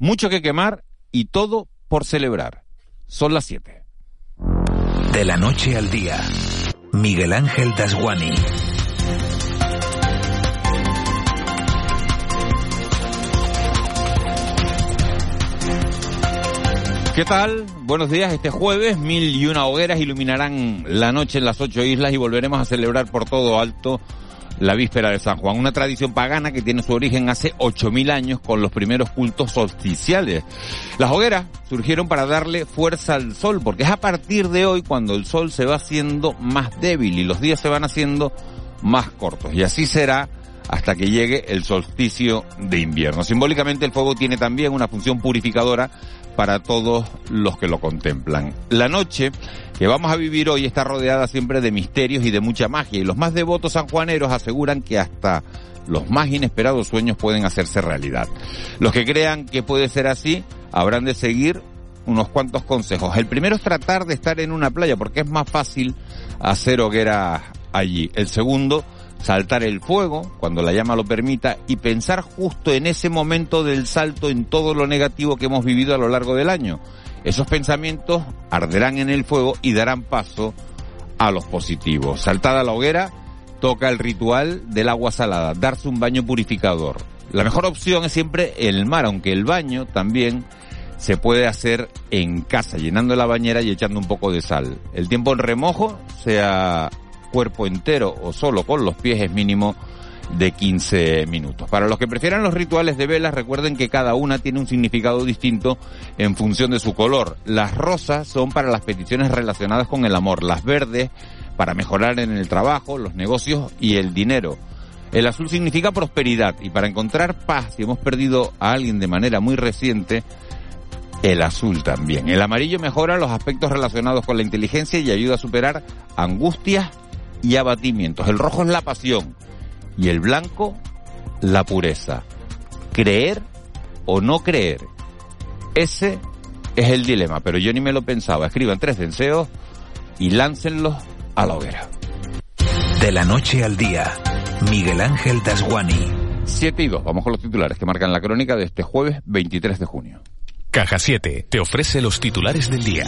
Mucho que quemar y todo por celebrar. Son las 7. De la noche al día, Miguel Ángel Dasguani. ¿Qué tal? Buenos días. Este jueves mil y una hogueras iluminarán la noche en las ocho islas y volveremos a celebrar por todo alto la víspera de San Juan, una tradición pagana que tiene su origen hace 8.000 años con los primeros cultos solsticiales. Las hogueras surgieron para darle fuerza al sol, porque es a partir de hoy cuando el sol se va haciendo más débil y los días se van haciendo más cortos. Y así será hasta que llegue el solsticio de invierno. Simbólicamente el fuego tiene también una función purificadora para todos los que lo contemplan. La noche que vamos a vivir hoy está rodeada siempre de misterios y de mucha magia y los más devotos sanjuaneros aseguran que hasta los más inesperados sueños pueden hacerse realidad. Los que crean que puede ser así habrán de seguir unos cuantos consejos. El primero es tratar de estar en una playa porque es más fácil hacer hoguera allí. El segundo, saltar el fuego cuando la llama lo permita y pensar justo en ese momento del salto en todo lo negativo que hemos vivido a lo largo del año. Esos pensamientos arderán en el fuego y darán paso a los positivos. Saltada la hoguera, toca el ritual del agua salada, darse un baño purificador. La mejor opción es siempre el mar, aunque el baño también se puede hacer en casa, llenando la bañera y echando un poco de sal. El tiempo en remojo, sea cuerpo entero o solo con los pies es mínimo de 15 minutos. Para los que prefieran los rituales de velas, recuerden que cada una tiene un significado distinto en función de su color. Las rosas son para las peticiones relacionadas con el amor, las verdes para mejorar en el trabajo, los negocios y el dinero. El azul significa prosperidad y para encontrar paz, si hemos perdido a alguien de manera muy reciente, el azul también. El amarillo mejora los aspectos relacionados con la inteligencia y ayuda a superar angustias y abatimientos. El rojo es la pasión y el blanco la pureza. Creer o no creer. Ese es el dilema, pero yo ni me lo pensaba. Escriban tres deseos y láncenlos a la hoguera. De la noche al día, Miguel Ángel Dasguani. 7 y 2, vamos con los titulares que marcan la crónica de este jueves 23 de junio. Caja 7 te ofrece los titulares del día.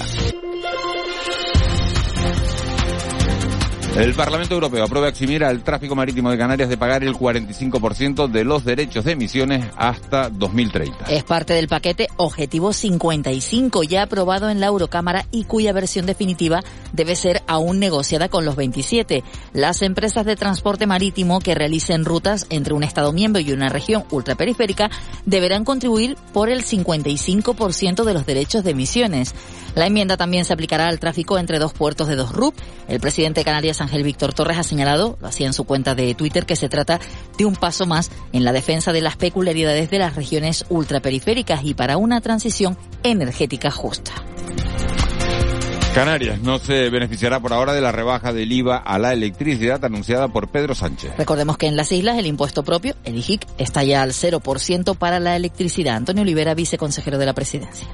El Parlamento Europeo aprueba eximir al tráfico marítimo de Canarias de pagar el 45% de los derechos de emisiones hasta 2030. Es parte del paquete Objetivo 55 ya aprobado en la Eurocámara y cuya versión definitiva debe ser aún negociada con los 27. Las empresas de transporte marítimo que realicen rutas entre un Estado miembro y una región ultraperiférica deberán contribuir por el 55% de los derechos de emisiones. La enmienda también se aplicará al tráfico entre dos puertos de dos RUP. El presidente de Ángel Víctor Torres, ha señalado, lo hacía en su cuenta de Twitter, que se trata de un paso más en la defensa de las peculiaridades de las regiones ultraperiféricas y para una transición energética justa. Canarias no se beneficiará por ahora de la rebaja del IVA a la electricidad anunciada por Pedro Sánchez. Recordemos que en las islas el impuesto propio, el IGIC, está ya al 0% para la electricidad. Antonio Olivera, viceconsejero de la presidencia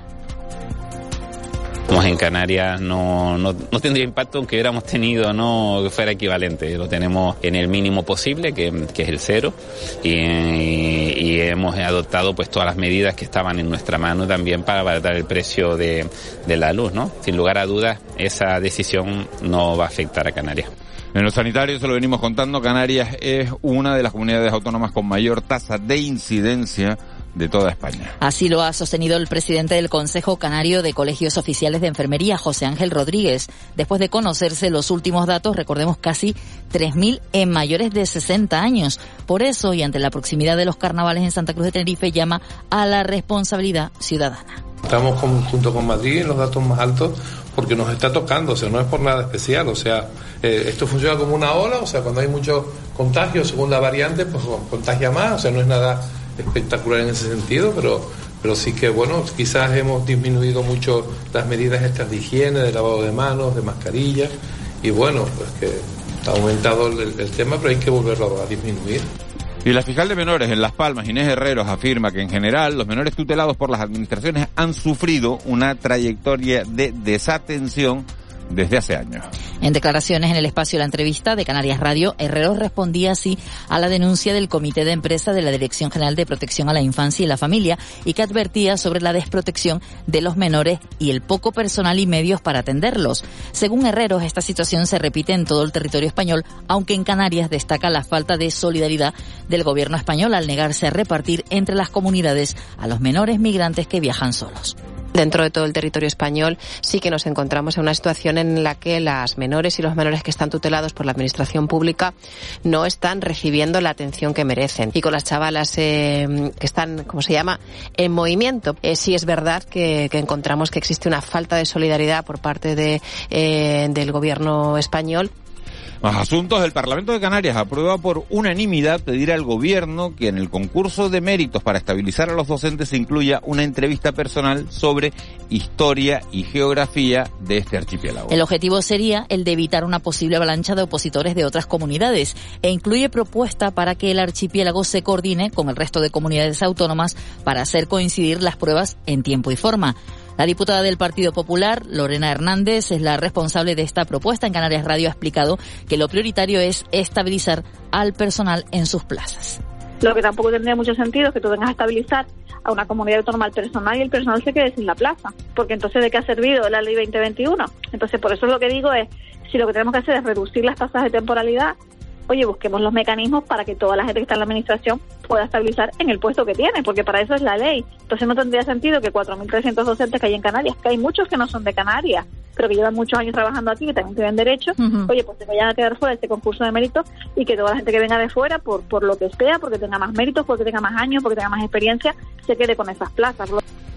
en Canarias no, no, no, tendría impacto aunque hubiéramos tenido no que fuera equivalente. Lo tenemos en el mínimo posible, que, que es el cero, y, y, hemos adoptado pues todas las medidas que estaban en nuestra mano también para abaratar el precio de, de la luz, ¿no? Sin lugar a dudas, esa decisión no va a afectar a Canarias. En los sanitarios, se lo venimos contando, Canarias es una de las comunidades autónomas con mayor tasa de incidencia de toda España. Así lo ha sostenido el presidente del Consejo Canario de Colegios Oficiales de Enfermería, José Ángel Rodríguez. Después de conocerse los últimos datos, recordemos casi 3.000 en mayores de 60 años. Por eso, y ante la proximidad de los carnavales en Santa Cruz de Tenerife, llama a la responsabilidad ciudadana. Estamos junto con Madrid en los datos más altos porque nos está tocando, o sea, no es por nada especial, o sea, eh, esto funciona como una ola, o sea, cuando hay muchos contagios según la variante, pues contagia más, o sea, no es nada espectacular en ese sentido, pero, pero sí que, bueno, quizás hemos disminuido mucho las medidas estas de higiene, de lavado de manos, de mascarillas, y bueno, pues que ha aumentado el, el tema, pero hay que volverlo a disminuir. Y la fiscal de menores en Las Palmas, Inés Herreros, afirma que en general los menores tutelados por las administraciones han sufrido una trayectoria de desatención desde hace años. En declaraciones en el espacio de la entrevista de Canarias Radio, Herrero respondía así a la denuncia del Comité de Empresa de la Dirección General de Protección a la Infancia y la Familia y que advertía sobre la desprotección de los menores y el poco personal y medios para atenderlos. Según Herreros, esta situación se repite en todo el territorio español, aunque en Canarias destaca la falta de solidaridad del gobierno español al negarse a repartir entre las comunidades a los menores migrantes que viajan solos dentro de todo el territorio español sí que nos encontramos en una situación en la que las menores y los menores que están tutelados por la administración pública no están recibiendo la atención que merecen. Y con las chavalas eh, que están, ¿cómo se llama?, en movimiento. Eh, sí es verdad que, encontramos que existe una falta de solidaridad por parte eh, del gobierno español más asuntos, el Parlamento de Canarias aprueba por unanimidad pedir al gobierno que en el concurso de méritos para estabilizar a los docentes se incluya una entrevista personal sobre historia y geografía de este archipiélago. El objetivo sería el de evitar una posible avalancha de opositores de otras comunidades e incluye propuesta para que el archipiélago se coordine con el resto de comunidades autónomas para hacer coincidir las pruebas en tiempo y forma. La diputada del Partido Popular, Lorena Hernández, es la responsable de esta propuesta. En Canarias Radio ha explicado que lo prioritario es estabilizar al personal en sus plazas. Lo que tampoco tendría mucho sentido es que tú vengas a estabilizar a una comunidad autónoma al personal y el personal se quede sin la plaza, porque entonces ¿de qué ha servido la ley 2021? Entonces, por eso lo que digo es, si lo que tenemos que hacer es reducir las tasas de temporalidad, oye, busquemos los mecanismos para que toda la gente que está en la administración pueda estabilizar en el puesto que tiene, porque para eso es la ley. Entonces no tendría sentido que 4.300 docentes que hay en Canarias, que hay muchos que no son de Canarias, pero que llevan muchos años trabajando aquí, que también tienen derecho, oye, pues se vayan a quedar fuera de este concurso de méritos y que toda la gente que venga de fuera, por, por lo que sea, porque tenga más méritos, porque tenga más años, porque tenga más experiencia, se quede con esas plazas.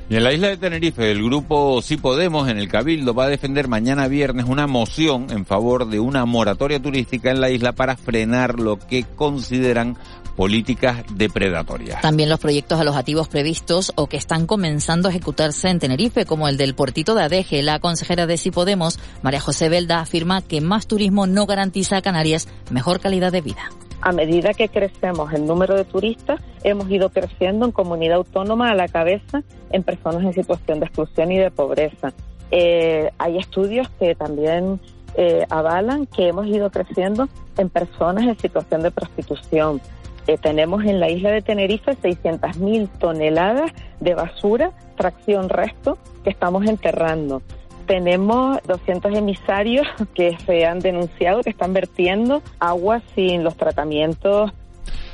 Y en la isla de Tenerife, el grupo Sí Podemos en el Cabildo va a defender mañana viernes una moción en favor de una moratoria turística en la isla para frenar lo que consideran políticas depredatorias. También los proyectos alojativos previstos o que están comenzando a ejecutarse en Tenerife, como el del Portito de Adeje. La consejera de Sí Podemos, María José Belda, afirma que más turismo no garantiza a Canarias mejor calidad de vida a medida que crecemos el número de turistas, hemos ido creciendo en comunidad autónoma a la cabeza en personas en situación de exclusión y de pobreza. Eh, hay estudios que también eh, avalan que hemos ido creciendo en personas en situación de prostitución. Eh, tenemos en la isla de Tenerife 600.000 toneladas de basura, fracción resto, que estamos enterrando. Tenemos 200 emisarios que se han denunciado que están vertiendo agua sin los tratamientos.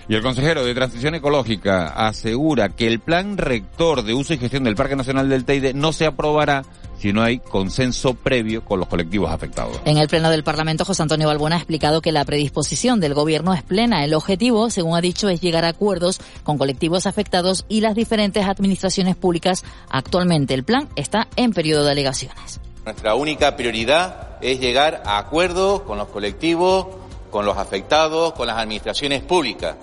Y el consejero de Transición Ecológica asegura que el plan rector de uso y gestión del Parque Nacional del Teide no se aprobará si no hay consenso previo con los colectivos afectados. En el Pleno del Parlamento, José Antonio Balbuena ha explicado que la predisposición del Gobierno es plena. El objetivo, según ha dicho, es llegar a acuerdos con colectivos afectados y las diferentes administraciones públicas. Actualmente el plan está en periodo de alegaciones. Nuestra única prioridad es llegar a acuerdos con los colectivos, con los afectados, con las administraciones públicas.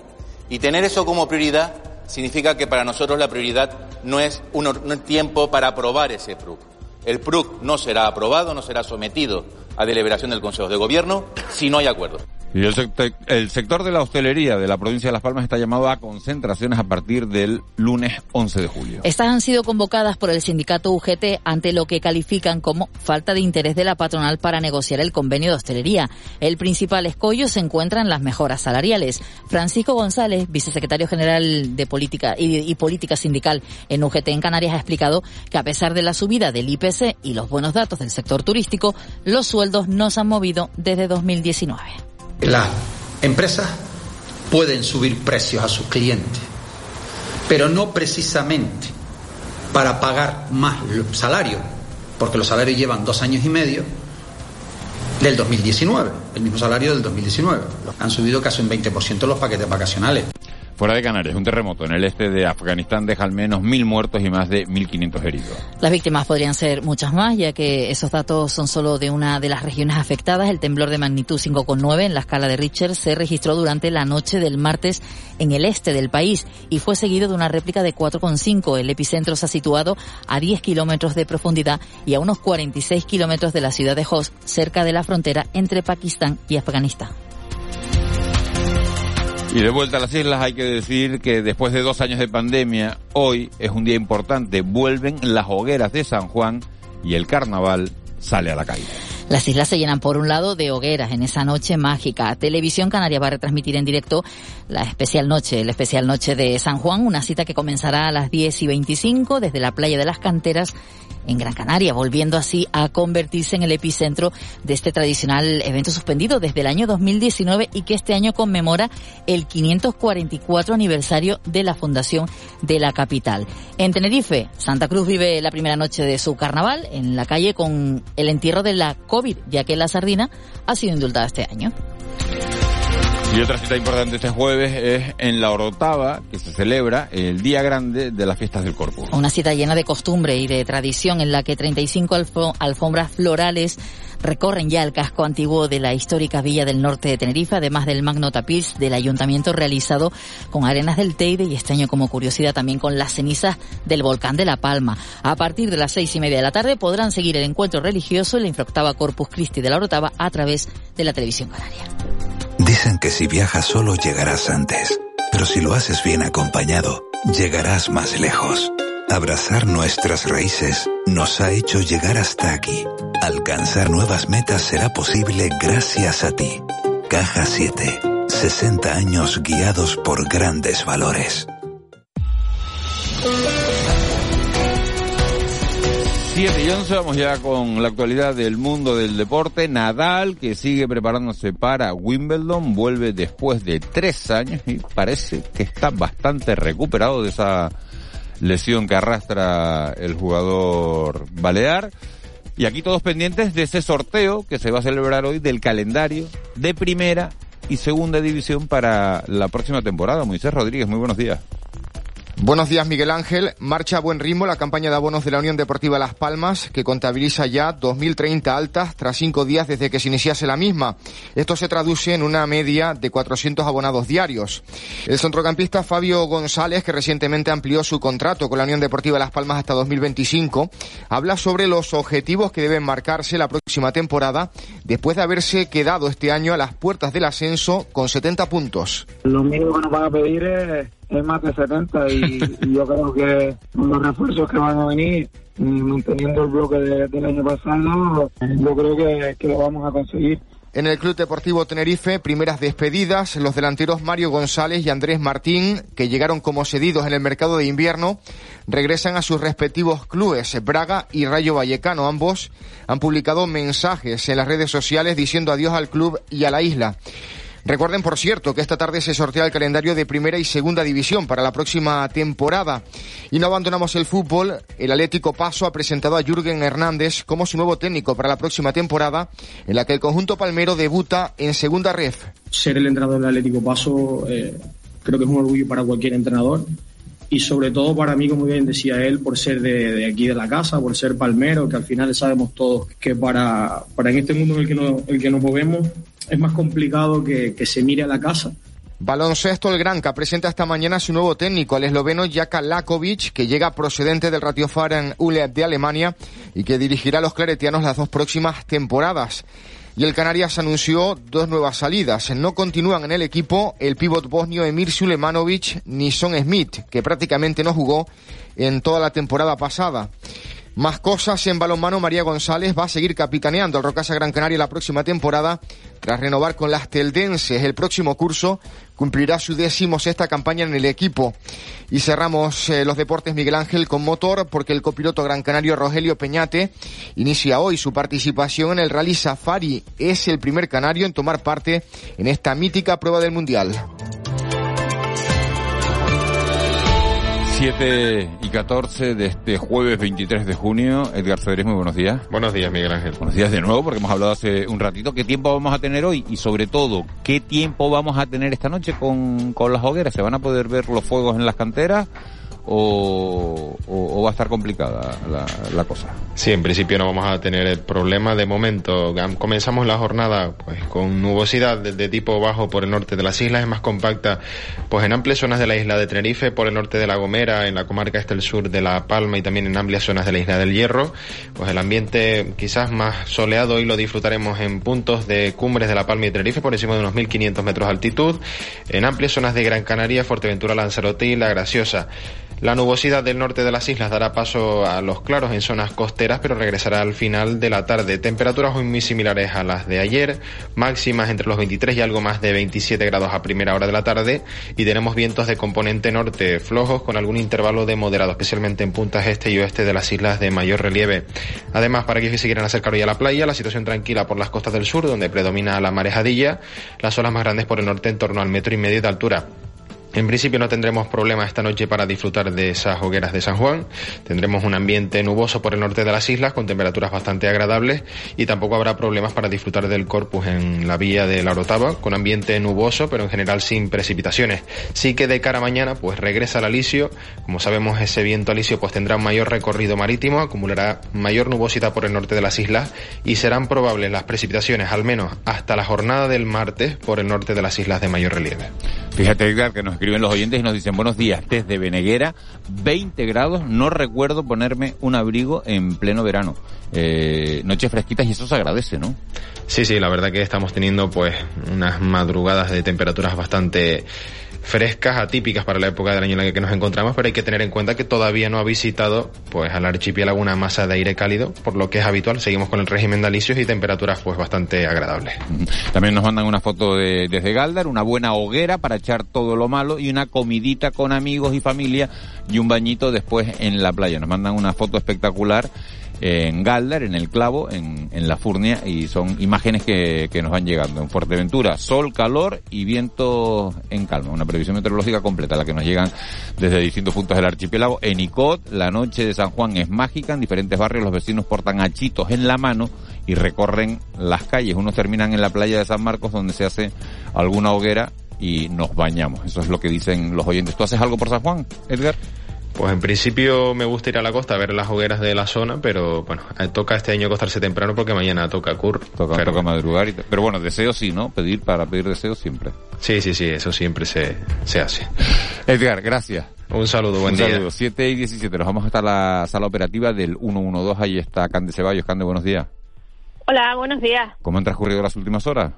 Y tener eso como prioridad significa que para nosotros la prioridad no es un, tiempo para aprobar ese PRUC. El PRUC no será aprobado, no será sometido a deliberación del Consejo de Gobierno si no hay acuerdo. Y el, sector, el sector de la hostelería de la provincia de Las Palmas está llamado a concentraciones a partir del lunes 11 de julio. Estas han sido convocadas por el sindicato UGT ante lo que califican como falta de interés de la patronal para negociar el convenio de hostelería. El principal escollo se encuentra en las mejoras salariales. Francisco González, vicesecretario general de Política y, y Política Sindical en UGT en Canarias, ha explicado que a pesar de la subida del IPC y los buenos datos del sector turístico, los sueldos no se han movido desde 2019 las empresas pueden subir precios a sus clientes, pero no precisamente para pagar más salarios, porque los salarios llevan dos años y medio del 2019, el mismo salario del 2019. Han subido casi un 20% los paquetes vacacionales. Fuera de Canarias, un terremoto en el este de Afganistán deja al menos mil muertos y más de 1.500 heridos. Las víctimas podrían ser muchas más, ya que esos datos son solo de una de las regiones afectadas. El temblor de magnitud 5,9 en la escala de Richter se registró durante la noche del martes en el este del país y fue seguido de una réplica de 4,5. El epicentro se ha situado a 10 kilómetros de profundidad y a unos 46 kilómetros de la ciudad de Host, cerca de la frontera entre Pakistán y Afganistán. Y de vuelta a las islas hay que decir que después de dos años de pandemia, hoy es un día importante. Vuelven las hogueras de San Juan y el carnaval sale a la calle. Las islas se llenan por un lado de hogueras en esa noche mágica. Televisión Canaria va a retransmitir en directo la especial noche, la especial noche de San Juan, una cita que comenzará a las 10 y 25 desde la playa de las canteras en Gran Canaria, volviendo así a convertirse en el epicentro de este tradicional evento suspendido desde el año 2019 y que este año conmemora el 544 aniversario de la fundación de la capital. En Tenerife, Santa Cruz vive la primera noche de su carnaval en la calle con el entierro de la COVID, ya que la sardina ha sido indultada este año. Y otra cita importante este jueves es en la Orotava, que se celebra el Día Grande de las Fiestas del Corpus. Una cita llena de costumbre y de tradición en la que 35 alfombras florales recorren ya el casco antiguo de la histórica Villa del Norte de Tenerife, además del magno tapiz del ayuntamiento realizado con arenas del Teide y este año como curiosidad también con las cenizas del volcán de La Palma. A partir de las seis y media de la tarde podrán seguir el encuentro religioso en la infractava Corpus Christi de la Orotava a través de la televisión canaria. Dicen que si viajas solo llegarás antes, pero si lo haces bien acompañado, llegarás más lejos. Abrazar nuestras raíces nos ha hecho llegar hasta aquí. Alcanzar nuevas metas será posible gracias a ti. Caja 7. 60 años guiados por grandes valores. 7 y 11, vamos ya con la actualidad del mundo del deporte. Nadal, que sigue preparándose para Wimbledon, vuelve después de tres años y parece que está bastante recuperado de esa lesión que arrastra el jugador balear. Y aquí todos pendientes de ese sorteo que se va a celebrar hoy del calendario de primera y segunda división para la próxima temporada. Moisés Rodríguez, muy buenos días. Buenos días, Miguel Ángel. Marcha a buen ritmo la campaña de abonos de la Unión Deportiva Las Palmas, que contabiliza ya 2.030 altas tras cinco días desde que se iniciase la misma. Esto se traduce en una media de 400 abonados diarios. El centrocampista Fabio González, que recientemente amplió su contrato con la Unión Deportiva Las Palmas hasta 2025, habla sobre los objetivos que deben marcarse la próxima temporada después de haberse quedado este año a las puertas del ascenso con 70 puntos. Lo mínimo que nos van a pedir es es más de 70 y, yo creo que los refuerzos que van a venir, manteniendo el bloque del año pasado, yo creo que lo vamos a conseguir. En el Club Deportivo Tenerife, primeras despedidas, los delanteros Mario González y Andrés Martín, que llegaron como cedidos en el mercado de invierno, regresan a sus respectivos clubes, Braga y Rayo Vallecano. Ambos han publicado mensajes en las redes sociales diciendo adiós al club y a la isla. Recuerden, por cierto, que esta tarde se sortea el calendario de primera y segunda división para la próxima temporada. Y no abandonamos el fútbol. El Atlético Paso ha presentado a Jürgen Hernández como su nuevo técnico para la próxima temporada, en la que el conjunto palmero debuta en segunda ref. Ser el entrenador del Atlético Paso eh, creo que es un orgullo para cualquier entrenador y sobre todo para mí, como bien decía él, por ser de, aquí de la casa, por ser palmero, que al final sabemos todos que para, para en este mundo en el que, no, el que nos movemos es más complicado que, que se mire a la casa. Baloncesto el Granca presenta esta mañana su nuevo técnico, el esloveno Jaka Lakovic, que llega procedente del Ratiofaren Ule de Alemania y que dirigirá a los claretianos las dos próximas temporadas. Y el Canarias anunció dos nuevas salidas. No continúan en el equipo el pívot bosnio Emir Sulemanovic ni Son Smith, que prácticamente no jugó en toda la temporada pasada. Más cosas en balonmano, María González va a seguir capitaneando al Rocasa Gran Canaria la próxima temporada tras renovar con las Teldenses. El próximo curso cumplirá su décimo sexta campaña en el equipo. Y cerramos eh, los deportes Miguel Ángel con motor porque el copiloto gran canario Rogelio Peñate inicia hoy su participación en el Rally Safari. Es el primer canario en tomar parte en esta mítica prueba del Mundial. 7 y 14 de este jueves 23 de junio. Edgar Cedrés, muy buenos días. Buenos días, Miguel Ángel. Buenos días de nuevo, porque hemos hablado hace un ratito. ¿Qué tiempo vamos a tener hoy? Y sobre todo, ¿qué tiempo vamos a tener esta noche con, con las hogueras? ¿Se van a poder ver los fuegos en las canteras? O, va a estar complicada la, cosa? Sí, en principio no vamos a tener el problema. De momento comenzamos la jornada pues con nubosidad de, de, tipo bajo por el norte de las islas, es más compacta pues en amplias zonas de la isla de Tenerife, por el norte de La Gomera, en la comarca este el sur de La Palma y también en amplias zonas de la isla del Hierro. Pues el ambiente quizás más soleado y lo disfrutaremos en puntos de cumbres de La Palma y Tenerife por encima de unos 1500 metros de altitud, en amplias zonas de Gran Canaria, Fuerteventura, Lanzarote y La Graciosa. La nubosidad del norte de las islas dará paso a los claros en zonas costeras, pero regresará al final de la tarde. Temperaturas muy similares a las de ayer, máximas entre los 23 y algo más de 27 grados a primera hora de la tarde, y tenemos vientos de componente norte flojos con algún intervalo de moderado, especialmente en puntas este y oeste de las islas de mayor relieve. Además, para aquellos que se quieran acercar hoy a la playa, la situación tranquila por las costas del sur, donde predomina la marejadilla, las olas más grandes por el norte en torno al metro y medio de altura. En principio no tendremos problema esta noche para disfrutar de esas hogueras de San Juan. Tendremos un ambiente nuboso por el norte de las islas con temperaturas bastante agradables y tampoco habrá problemas para disfrutar del corpus en la vía de la Orotava con ambiente nuboso pero en general sin precipitaciones. Sí que de cara a mañana pues regresa el alisio. Como sabemos ese viento alisio pues tendrá un mayor recorrido marítimo, acumulará mayor nubosidad por el norte de las islas y serán probables las precipitaciones al menos hasta la jornada del martes por el norte de las islas de mayor relieve. Fíjate Edgar que nos escriben los oyentes y nos dicen buenos días desde Beneguera, 20 grados, no recuerdo ponerme un abrigo en pleno verano. Eh, noches fresquitas y eso se agradece, ¿no? Sí, sí, la verdad que estamos teniendo pues unas madrugadas de temperaturas bastante frescas, atípicas para la época del año en la que nos encontramos, pero hay que tener en cuenta que todavía no ha visitado pues al archipiélago una masa de aire cálido, por lo que es habitual. Seguimos con el régimen de alisios y temperaturas pues bastante agradables. También nos mandan una foto de, desde Galdar, una buena hoguera para echar todo lo malo y una comidita con amigos y familia y un bañito después en la playa. Nos mandan una foto espectacular en Galdar, en el Clavo, en, en la Furnia, y son imágenes que, que, nos van llegando. En Fuerteventura, sol, calor y viento en calma. Una previsión meteorológica completa, la que nos llegan desde distintos puntos del archipiélago. En Icot, la noche de San Juan es mágica. En diferentes barrios los vecinos portan achitos en la mano y recorren las calles. Unos terminan en la playa de San Marcos, donde se hace alguna hoguera y nos bañamos. Eso es lo que dicen los oyentes. ¿Tú haces algo por San Juan, Edgar? Pues en principio me gusta ir a la costa a ver las hogueras de la zona, pero bueno, eh, toca este año acostarse temprano porque mañana toca cur. Toca, pero, toca madrugar. Y pero bueno, deseos sí, ¿no? Pedir para pedir deseos siempre. Sí, sí, sí, eso siempre se, se hace. Edgar, gracias. Un saludo, buen Un día. saludo. 7 y 17. Nos vamos hasta la sala operativa del 112. Ahí está Cande Ceballos. Cande, buenos días. Hola, buenos días. ¿Cómo han transcurrido las últimas horas?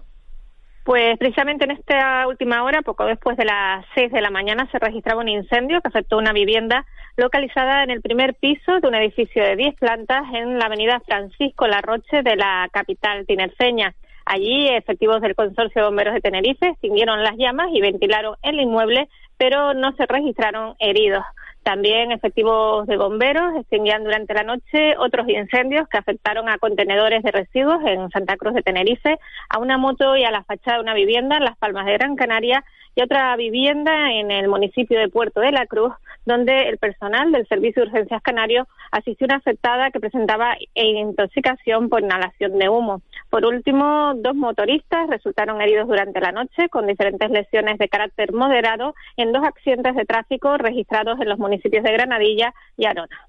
Pues precisamente en esta última hora, poco después de las 6 de la mañana, se registraba un incendio que afectó una vivienda localizada en el primer piso de un edificio de 10 plantas en la avenida Francisco Larroche de la capital tinerfeña. Allí, efectivos del Consorcio de Bomberos de Tenerife extinguieron las llamas y ventilaron el inmueble, pero no se registraron heridos. También efectivos de bomberos extinguían durante la noche otros incendios que afectaron a contenedores de residuos en Santa Cruz de Tenerife, a una moto y a la fachada de una vivienda en Las Palmas de Gran Canaria y otra vivienda en el municipio de Puerto de la Cruz, donde el personal del Servicio de Urgencias Canario asistió a una afectada que presentaba intoxicación por inhalación de humo. Por último, dos motoristas resultaron heridos durante la noche con diferentes lesiones de carácter moderado en dos accidentes de tráfico registrados en los municipios de Granadilla y Arona.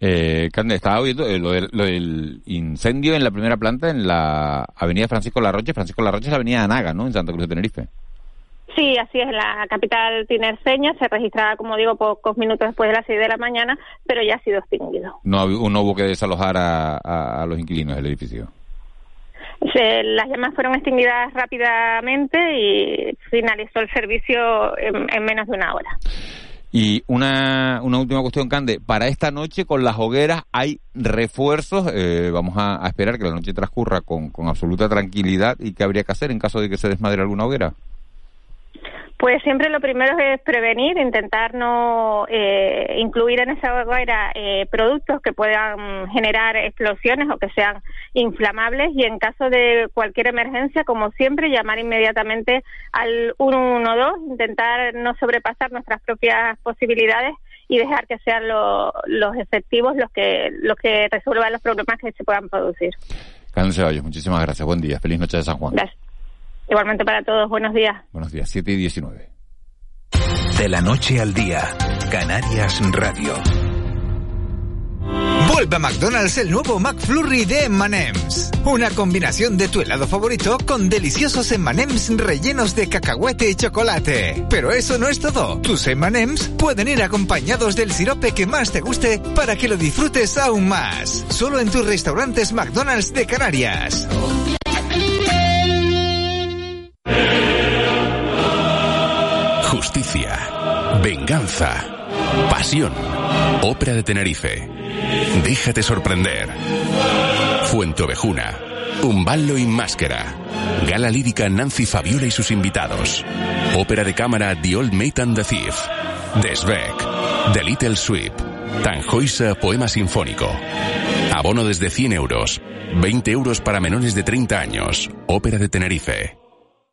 Eh, Cande, estaba oyendo eh, lo, del, lo, del, incendio en la primera planta en la avenida Francisco Larroche. Francisco Larroche es la avenida Anaga, ¿no? En Santa Cruz de Tenerife. Sí, así es, la capital tinerfeña se registraba, como digo, pocos minutos después de las 6 de la mañana, pero ya ha sido extinguido. No, no hubo que desalojar a, a, a los inquilinos del edificio. Se, las llamas fueron extinguidas rápidamente y finalizó el servicio en, en menos de una hora. Y una, una última cuestión, Cande. Para esta noche con las hogueras hay refuerzos. Eh, vamos a, a, esperar que la noche transcurra con, con absoluta tranquilidad. ¿Y qué habría que hacer en caso de que se desmadre alguna hoguera? Pues siempre lo primero es prevenir, intentar no eh, incluir en esa hoguera eh, productos que puedan generar explosiones o que sean inflamables y en caso de cualquier emergencia, como siempre, llamar inmediatamente al 112, intentar no sobrepasar nuestras propias posibilidades y dejar que sean los efectivos los que los que resuelvan los problemas que se puedan producir. Carmen Ceballos, muchísimas gracias. Buen día. Feliz noche de San Juan. Gracias. Igualmente para todos. Buenos días. Buenos días. 7 y 19. De la noche al día, Canarias Radio. Vuelve a McDonald's el nuevo McFlurry de M&M's. Una combinación de tu helado favorito con deliciosos M&M's rellenos de cacahuete y chocolate. Pero eso no es todo. Tus M&M's pueden ir acompañados del sirope que más te guste para que lo disfrutes aún más. Solo en tus restaurantes McDonald's de Canarias. Venganza, pasión. Ópera de Tenerife. Déjate sorprender. Fuente Ovejuna. Umballo y Máscara. Gala lírica Nancy Fabiola y sus invitados. Ópera de cámara The Old Mate and the Thief. Desbeck. The Little Sweep. Tanjoisa Poema Sinfónico. Abono desde 100 euros. 20 euros para menores de 30 años. Ópera de Tenerife.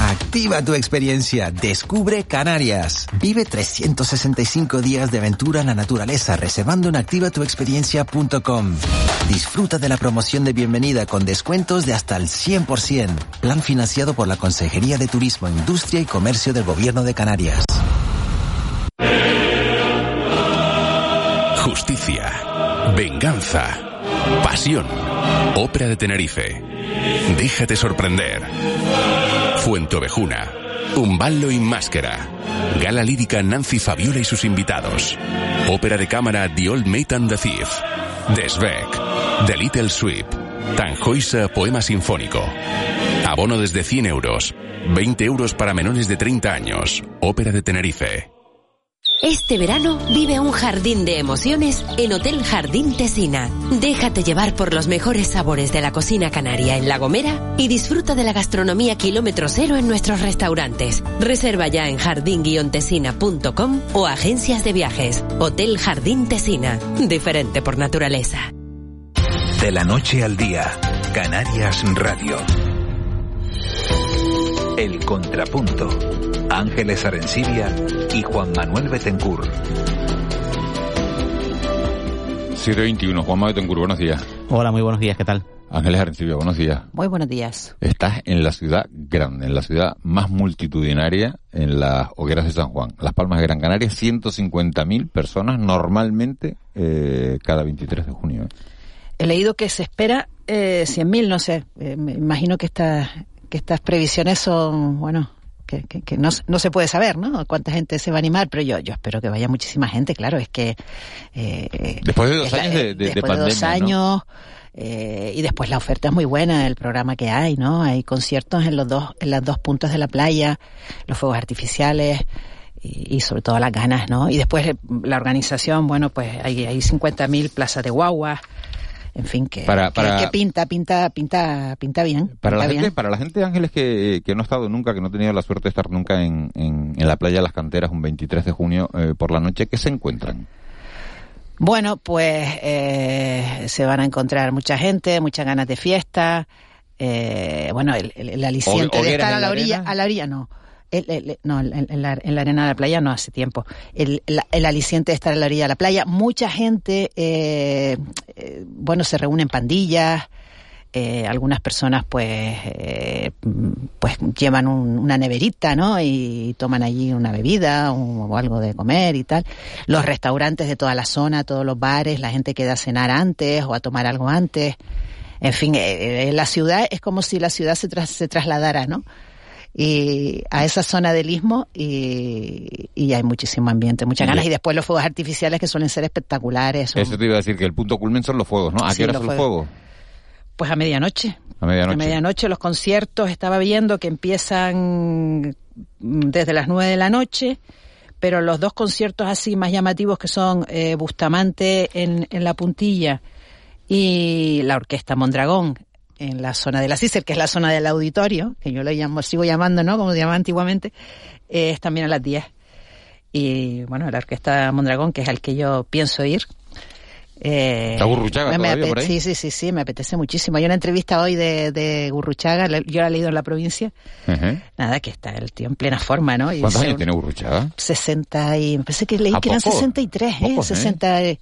Activa tu experiencia, descubre Canarias. Vive 365 días de aventura en la naturaleza reservando en activatuexperiencia.com. Disfruta de la promoción de bienvenida con descuentos de hasta el 100%. Plan financiado por la Consejería de Turismo, Industria y Comercio del Gobierno de Canarias. Justicia, venganza, pasión. Ópera de Tenerife. Déjate sorprender. Fuente Ovejuna. Umballo y Máscara. Gala lírica Nancy Fabiola y sus invitados. Ópera de cámara The Old Mate and the Thief. Desbeck. The Little Sweep. Tanjoisa Poema Sinfónico. Abono desde 100 euros. 20 euros para menores de 30 años. Ópera de Tenerife. Este verano vive un jardín de emociones en Hotel Jardín Tesina. Déjate llevar por los mejores sabores de la cocina canaria en La Gomera y disfruta de la gastronomía kilómetro cero en nuestros restaurantes. Reserva ya en jardín-tesina.com o agencias de viajes. Hotel Jardín Tesina. Diferente por naturaleza. De la noche al día, Canarias Radio. El Contrapunto. Ángeles Arencibia y Juan Manuel Betencur. 721, Juan Manuel Betencur, buenos días. Hola, muy buenos días, ¿qué tal? Ángeles Arencibia, buenos días. Muy buenos días. Estás en la ciudad grande, en la ciudad más multitudinaria, en las hogueras de San Juan. Las Palmas de Gran Canaria, 150.000 personas normalmente eh, cada 23 de junio. He leído que se espera eh, 100.000, no sé. Eh, me imagino que, esta, que estas previsiones son, bueno, que, que, que no, no, se puede saber, ¿no? Cuánta gente se va a animar, pero yo, yo espero que vaya muchísima gente, claro, es que... Eh, después de dos años de, de, después de pandemia, dos años... ¿no? Eh, y después la oferta es muy buena, el programa que hay, ¿no? Hay conciertos en los dos, en las dos puntas de la playa, los fuegos artificiales y, y sobre todo las ganas, ¿no? Y después la organización, bueno, pues hay, hay 50.000 plazas de guaguas, en fin, que, para, para, que, que, pinta, pinta, pinta, pinta bien. Para pinta la bien. gente, para la gente Ángeles que, que no ha estado nunca, que no ha tenido la suerte de estar nunca en, en, en la playa de las canteras un 23 de junio eh, por la noche, ¿qué se encuentran? Bueno, pues eh, se van a encontrar mucha gente, muchas ganas de fiesta. Eh, bueno, el, el, el aliciente de estar a la orilla, a la orilla no. El, no, en la, en la, arena de la playa no hace tiempo. El, aliciente de estar a la orilla de la playa. Mucha gente, eh, eh, bueno, se reúne en pandillas. Eh, algunas personas, pues, eh, pues llevan un, una neverita, ¿no? Y toman allí una bebida o, o, algo de comer y tal. Los restaurantes de toda la zona, todos los bares, la gente queda a cenar antes o a tomar algo antes. En fin, eh, la ciudad es como si la ciudad se, tras, se trasladara, ¿no? Y a esa zona del istmo y, y, hay muchísimo ambiente, muchas ganas. Y después los fuegos artificiales que suelen ser espectaculares. Son... Eso te iba a decir, que el punto culmen son los fuegos, ¿no? ¿A sí, qué hora son los fuegos? Pues a medianoche. A medianoche. A medianoche los conciertos, estaba viendo que empiezan desde las nueve de la noche, pero los dos conciertos así más llamativos que son eh, Bustamante en, en la puntilla y la Orquesta Mondragón en la zona de la CICER, que es la zona del auditorio, que yo lo llamo, sigo llamando, ¿no? Como se llamaba antiguamente, es también a las 10. Y bueno, la orquesta Mondragón, que es al que yo pienso ir, eh, ¿Está Gurruchaga todavía por ahí? Sí, sí, sí, sí, me apetece muchísimo. Hay una entrevista hoy de, de Gurruchaga, yo la he leído en la provincia. Nada, que está el tío en plena forma, ¿no? ¿Cuántos años tiene Gurruchaga? 60 y... Me parece que leí que eran 63, ¿eh? 60... ¿eh?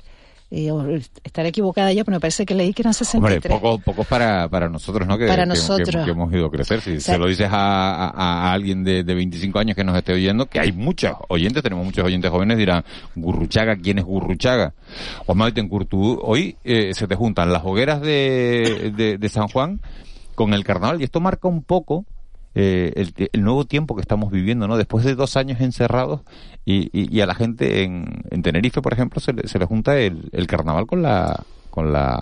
Estaré equivocada ya, pero me parece que leí que eran 63. Hombre, poco, poco para, para nosotros, ¿no? Que, para nosotros. Que, hemos ido a crecer. Si se lo dices a, a, alguien de, de, 25 años que nos esté oyendo, que hay muchos oyentes, tenemos muchos oyentes jóvenes, dirán, Gurruchaga, ¿quién es Gurruchaga? En Curtú, hoy eh, se te juntan las hogueras de, de, de San Juan con el carnaval y esto marca un poco eh, el, nuevo tiempo que estamos viviendo, ¿no? Después de dos años encerrados y, y, a la gente en, en, Tenerife, por ejemplo, se le, se le junta el, el, carnaval con la, con la,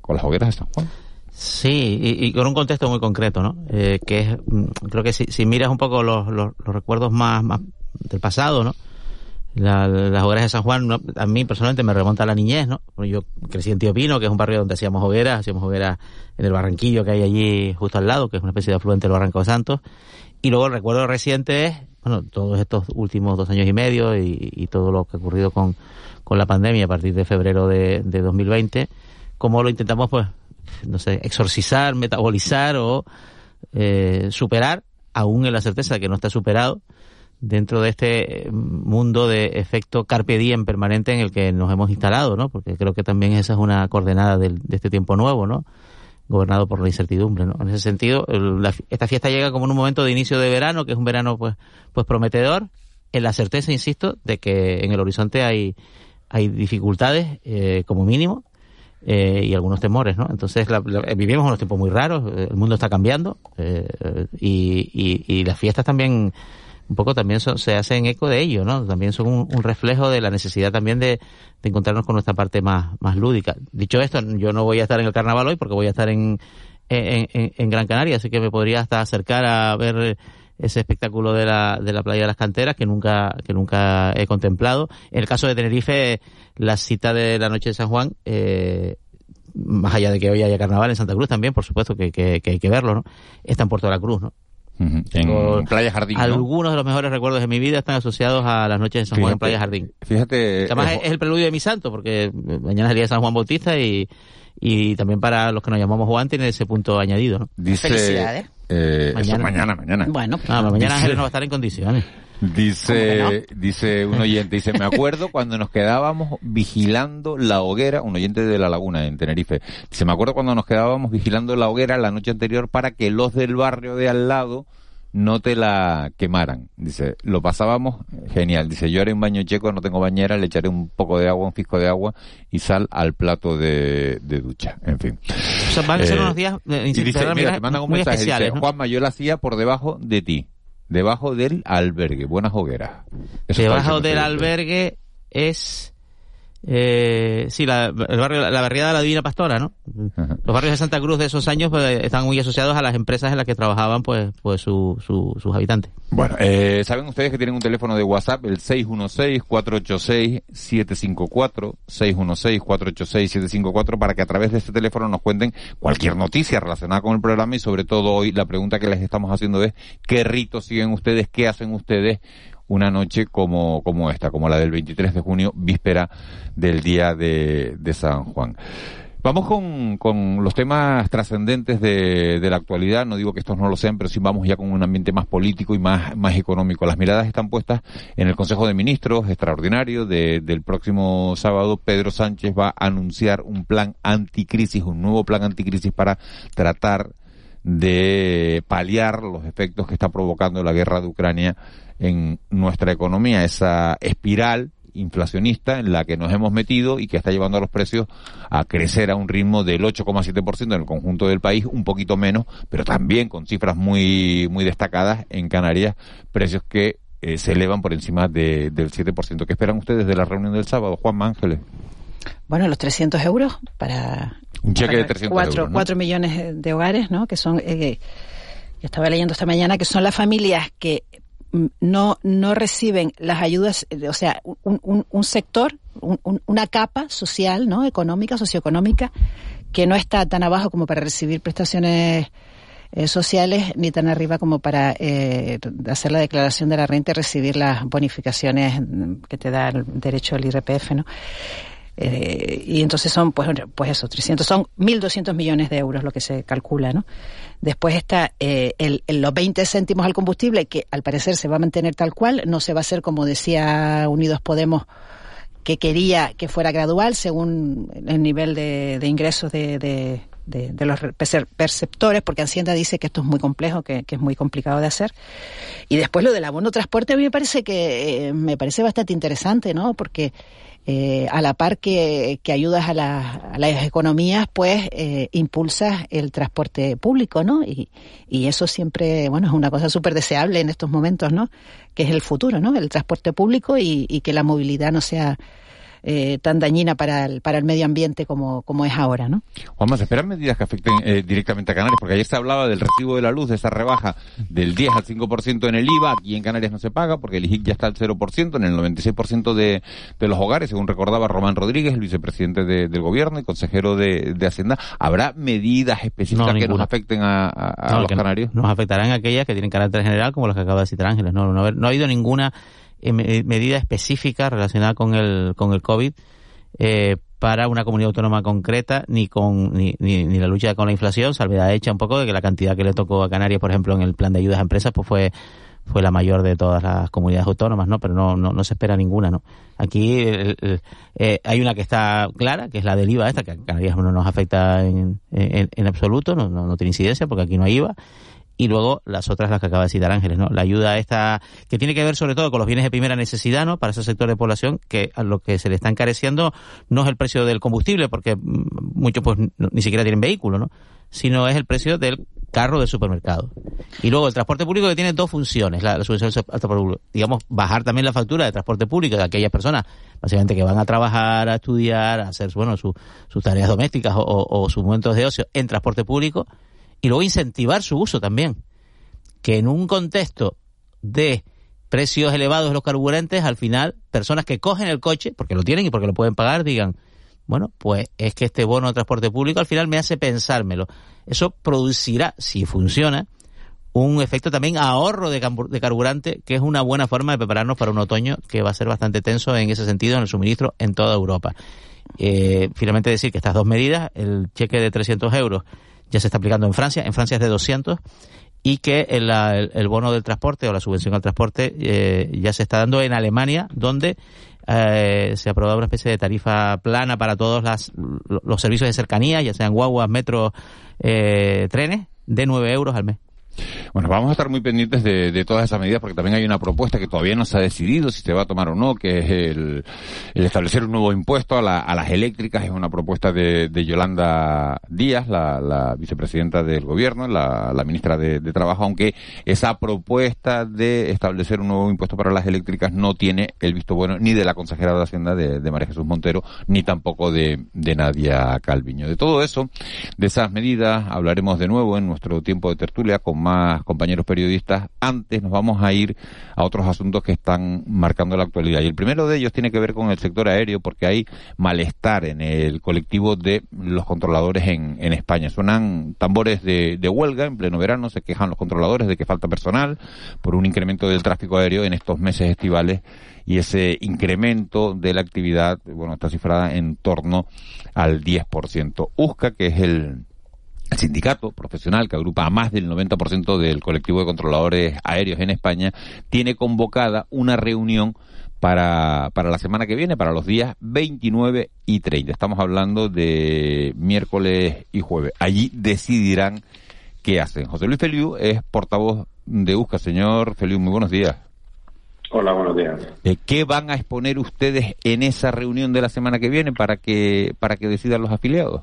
con las hogueras de San Juan. Sí, y, con un contexto muy concreto, ¿no? Eh, que es, mm, creo que si, si miras un poco los, los, los recuerdos más, más del pasado, ¿no? Las hogueras de San Juan, a mí personalmente me remonta a la niñez, ¿no? Yo crecí en Tío Pino, que es un barrio donde hacíamos hogueras, hacíamos hogueras en el Barranquillo que hay allí justo al lado, que es una especie de afluente del Barranco de Santos. Y luego el recuerdo reciente es, bueno, todos estos últimos dos años y medio y, todo lo que ha ocurrido con, con la pandemia a partir de febrero de, de 2020, cómo lo intentamos, pues, no sé, exorcizar, metabolizar o eh, superar, aún en la certeza de que no está superado, dentro de este eh, mundo de efecto carpe diem permanente en el que nos hemos instalado, ¿no? Porque creo que también esa es una coordenada de este tiempo nuevo, ¿no? Gobernado por la incertidumbre, ¿no? En ese sentido, esta fiesta llega como en un momento de inicio de verano, que es un verano, pues, pues prometedor, en la certeza, insisto, de que en el horizonte hay, hay dificultades, eh, como mínimo, eh, y algunos temores, ¿no? Entonces vivimos unos tiempos muy raros, el mundo está cambiando y, y, y, las fiestas también un poco también se hacen eco de ello, ¿no? También son un, reflejo de la necesidad también de, encontrarnos con nuestra parte más, más lúdica. Dicho esto, yo no voy a estar en el carnaval hoy porque voy a estar en, en, Gran Canaria, así que me podría hasta acercar a ver ese espectáculo de la, de la playa de las canteras que nunca, que nunca he contemplado. En el caso de Tenerife, la cita de la noche de San Juan, eh, más allá de que hoy haya carnaval en Santa Cruz también, por supuesto que, que, que hay que verlo, ¿no? Está en Puerto de la Cruz, ¿no? En Playa Jardín. Algunos de los mejores recuerdos de mi vida están asociados a las noches en San Juan en Playa Jardín. Fíjate. Además, es, el preludio de mi santo, porque mañana es el día de San Juan Bautista y, y también para los que nos llamamos Juan tiene ese punto añadido. ¿no? Dice, Felicidades. Eh, mañana. mañana, mañana. Bueno, ah, mañana Ángeles no va a estar en condiciones. Dice, dice un oyente, dice, me acuerdo cuando nos quedábamos vigilando la hoguera, un oyente de la laguna en Tenerife, dice, me acuerdo cuando nos quedábamos vigilando la hoguera la noche anterior para que los del barrio de al lado no te la quemaran. Dice, lo pasábamos genial. Dice, yo haré un baño checo, no tengo bañera, le echaré un poco de agua, un fisco de agua y sal al plato de, ducha. En fin. O sea, van a ser unos días eh, y dice, mira, te mandan un mensaje, dice, Juanma, yo la hacía por debajo de ti debajo del albergue, buenas hogueras. debajo del albergue es eh, sí, la, el barrio, la barriada de la Divina Pastora, ¿no? Los barrios de Santa Cruz de esos años pues, están muy asociados a las empresas en las que trabajaban pues, pues su, sus habitantes. Bueno, eh, saben ustedes que tienen un teléfono de WhatsApp, el 616-486-754, 616-486-754, para que a través de este teléfono nos cuenten cualquier noticia relacionada con el programa y sobre todo hoy la pregunta que les estamos haciendo es, ¿qué ritos siguen ustedes? ¿Qué hacen ustedes? Una noche como, como esta, como la del 23 de junio, víspera del día de, de San Juan. Vamos con, con los temas trascendentes de, de, la actualidad. No digo que estos no lo sean, pero sí vamos ya con un ambiente más político y más, más económico. Las miradas están puestas en el Consejo de Ministros extraordinario de, del próximo sábado. Pedro Sánchez va a anunciar un plan anticrisis, un nuevo plan anticrisis para tratar de paliar los efectos que está provocando la guerra de Ucrania en nuestra economía, esa espiral inflacionista en la que nos hemos metido y que está llevando a los precios a crecer a un ritmo del 8,7% en el conjunto del país, un poquito menos, pero también con cifras muy, muy destacadas en Canarias, precios que eh, se elevan por encima de, del 7%. ¿Qué esperan ustedes de la reunión del sábado, Juan Ángeles? Bueno, los 300 euros para... Un cheque de 300 cuatro, euros. ¿no? millones de hogares, ¿no? Que son... Eh, yo estaba leyendo esta mañana que son las familias que no, no reciben las ayudas, eh, o sea, un, un, un sector, una capa social, ¿no? Económica, socioeconómica, que no está tan abajo como para recibir prestaciones eh, sociales ni tan arriba como para eh, hacer la declaración de la renta y recibir las bonificaciones que te da el derecho al IRPF, ¿no? Eh, y entonces son, pues, pues eso, 300, son 1.200 millones de euros lo que se calcula, ¿no? Después está eh, el, los 20 céntimos al combustible, que al parecer se va a mantener tal cual, no se va a hacer como decía Unidos Podemos, que quería que fuera gradual según el nivel de, ingresos de, de, los perceptores, porque Hacienda dice que esto es muy complejo, que, es muy complicado de hacer. Y después lo del abono transporte a mí me parece que eh, me parece bastante interesante, ¿no? Porque eh, a la par que, ayudas a, las economías, pues eh, impulsas el transporte público, ¿no? Y, eso siempre, bueno, es una cosa súper deseable en estos momentos, ¿no? Que es el futuro, ¿no? El transporte público y, y que la movilidad no sea eh, tan dañina para el, para el medio ambiente como, como es ahora, ¿no? Juanma, ¿se esperan medidas que afecten eh, directamente a Canarias? Porque ayer se hablaba del recibo de la luz, de esa rebaja del 10 al 5% en el IVA, aquí en Canarias no se paga porque el IGIC ya está al 0%, en el 96% de, de los hogares, según recordaba Román Rodríguez, el vicepresidente del gobierno y consejero de, Hacienda. ¿Habrá medidas específicas que nos afecten a, los canarios? Nos afectarán aquellas que tienen carácter general, como las que acaba de citar Ángeles. No, no, no ha habido ninguna medida específica relacionada con el, con el COVID eh, para una comunidad autónoma concreta ni con ni, ni, la lucha con la inflación, salvedad hecha un poco de que la cantidad que le tocó a Canarias, por ejemplo, en el plan de ayudas a empresas, pues fue fue la mayor de todas las comunidades autónomas, ¿no? Pero no, no, no se espera ninguna, ¿no? Aquí eh, hay una que está clara, que es la del IVA esta, que a Canarias no nos afecta en, en, en absoluto, no, no, no, tiene incidencia porque aquí no hay IVA y luego las otras las que acaba de citar Ángeles, ¿no? La ayuda esta que tiene que ver sobre todo con los bienes de primera necesidad, ¿no? Para ese sector de población que a lo que se le está encareciendo no es el precio del combustible porque mm, muchos pues ni siquiera tienen vehículo, ¿no? Sino es el precio del carro del supermercado. Y luego el transporte público que tiene dos funciones, la, subvención al transporte público. Digamos, bajar también la factura de transporte público de aquellas personas, básicamente que van a trabajar, a estudiar, a hacer, bueno, sus tareas domésticas o, o sus momentos de ocio en transporte público y luego incentivar su uso también. Que en un contexto de precios elevados de los carburantes, al final, personas que cogen el coche, porque lo tienen y porque lo pueden pagar, digan, bueno, pues es que este bono de transporte público al final me hace pensármelo. Eso producirá, si funciona, un efecto también ahorro de, carburante, que es una buena forma de prepararnos para un otoño que va a ser bastante tenso en ese sentido en el suministro en toda Europa. Eh, finalmente decir que estas dos medidas, el cheque de 300 euros ya se está aplicando en Francia, en Francia es de 200 y que el, el, bono del transporte o la subvención al transporte eh, ya se está dando en Alemania, donde eh, se ha aprobado una especie de tarifa plana para todos las, los servicios de cercanía, ya sean guaguas, metros, eh, trenes, de 9 euros al mes. Bueno, vamos a estar muy pendientes de, todas esas medidas porque también hay una propuesta que todavía no se ha decidido si se va a tomar o no, que es el, establecer un nuevo impuesto a, las eléctricas. Es una propuesta de, Yolanda Díaz, la, vicepresidenta del gobierno, la, ministra de, Trabajo, aunque esa propuesta de establecer un nuevo impuesto para las eléctricas no tiene el visto bueno ni de la consejera de Hacienda de, María Jesús Montero, ni tampoco de, de Nadia Calviño. De todo eso, de esas medidas, hablaremos de nuevo en nuestro tiempo de tertulia con más compañeros periodistas. Antes nos vamos a ir a otros asuntos que están marcando la actualidad. Y el primero de ellos tiene que ver con el sector aéreo, porque hay malestar en el colectivo de los controladores en, España. Suenan tambores de, de huelga en pleno verano, se quejan los controladores de que falta personal por un incremento del tráfico aéreo en estos meses estivales y ese incremento de la actividad, bueno, está cifrada en torno al 10%. USCA, que es el el sindicato profesional que agrupa a más del 90% del colectivo de controladores aéreos en España tiene convocada una reunión para, para la semana que viene, para los días 29 y 30. Estamos hablando de miércoles y jueves. Allí decidirán qué hacen. José Luis Feliu es portavoz de USCA. Señor Feliu, muy buenos días. Hola, buenos días. Eh, ¿Qué van a exponer ustedes en esa reunión de la semana que viene para que, para que decidan los afiliados?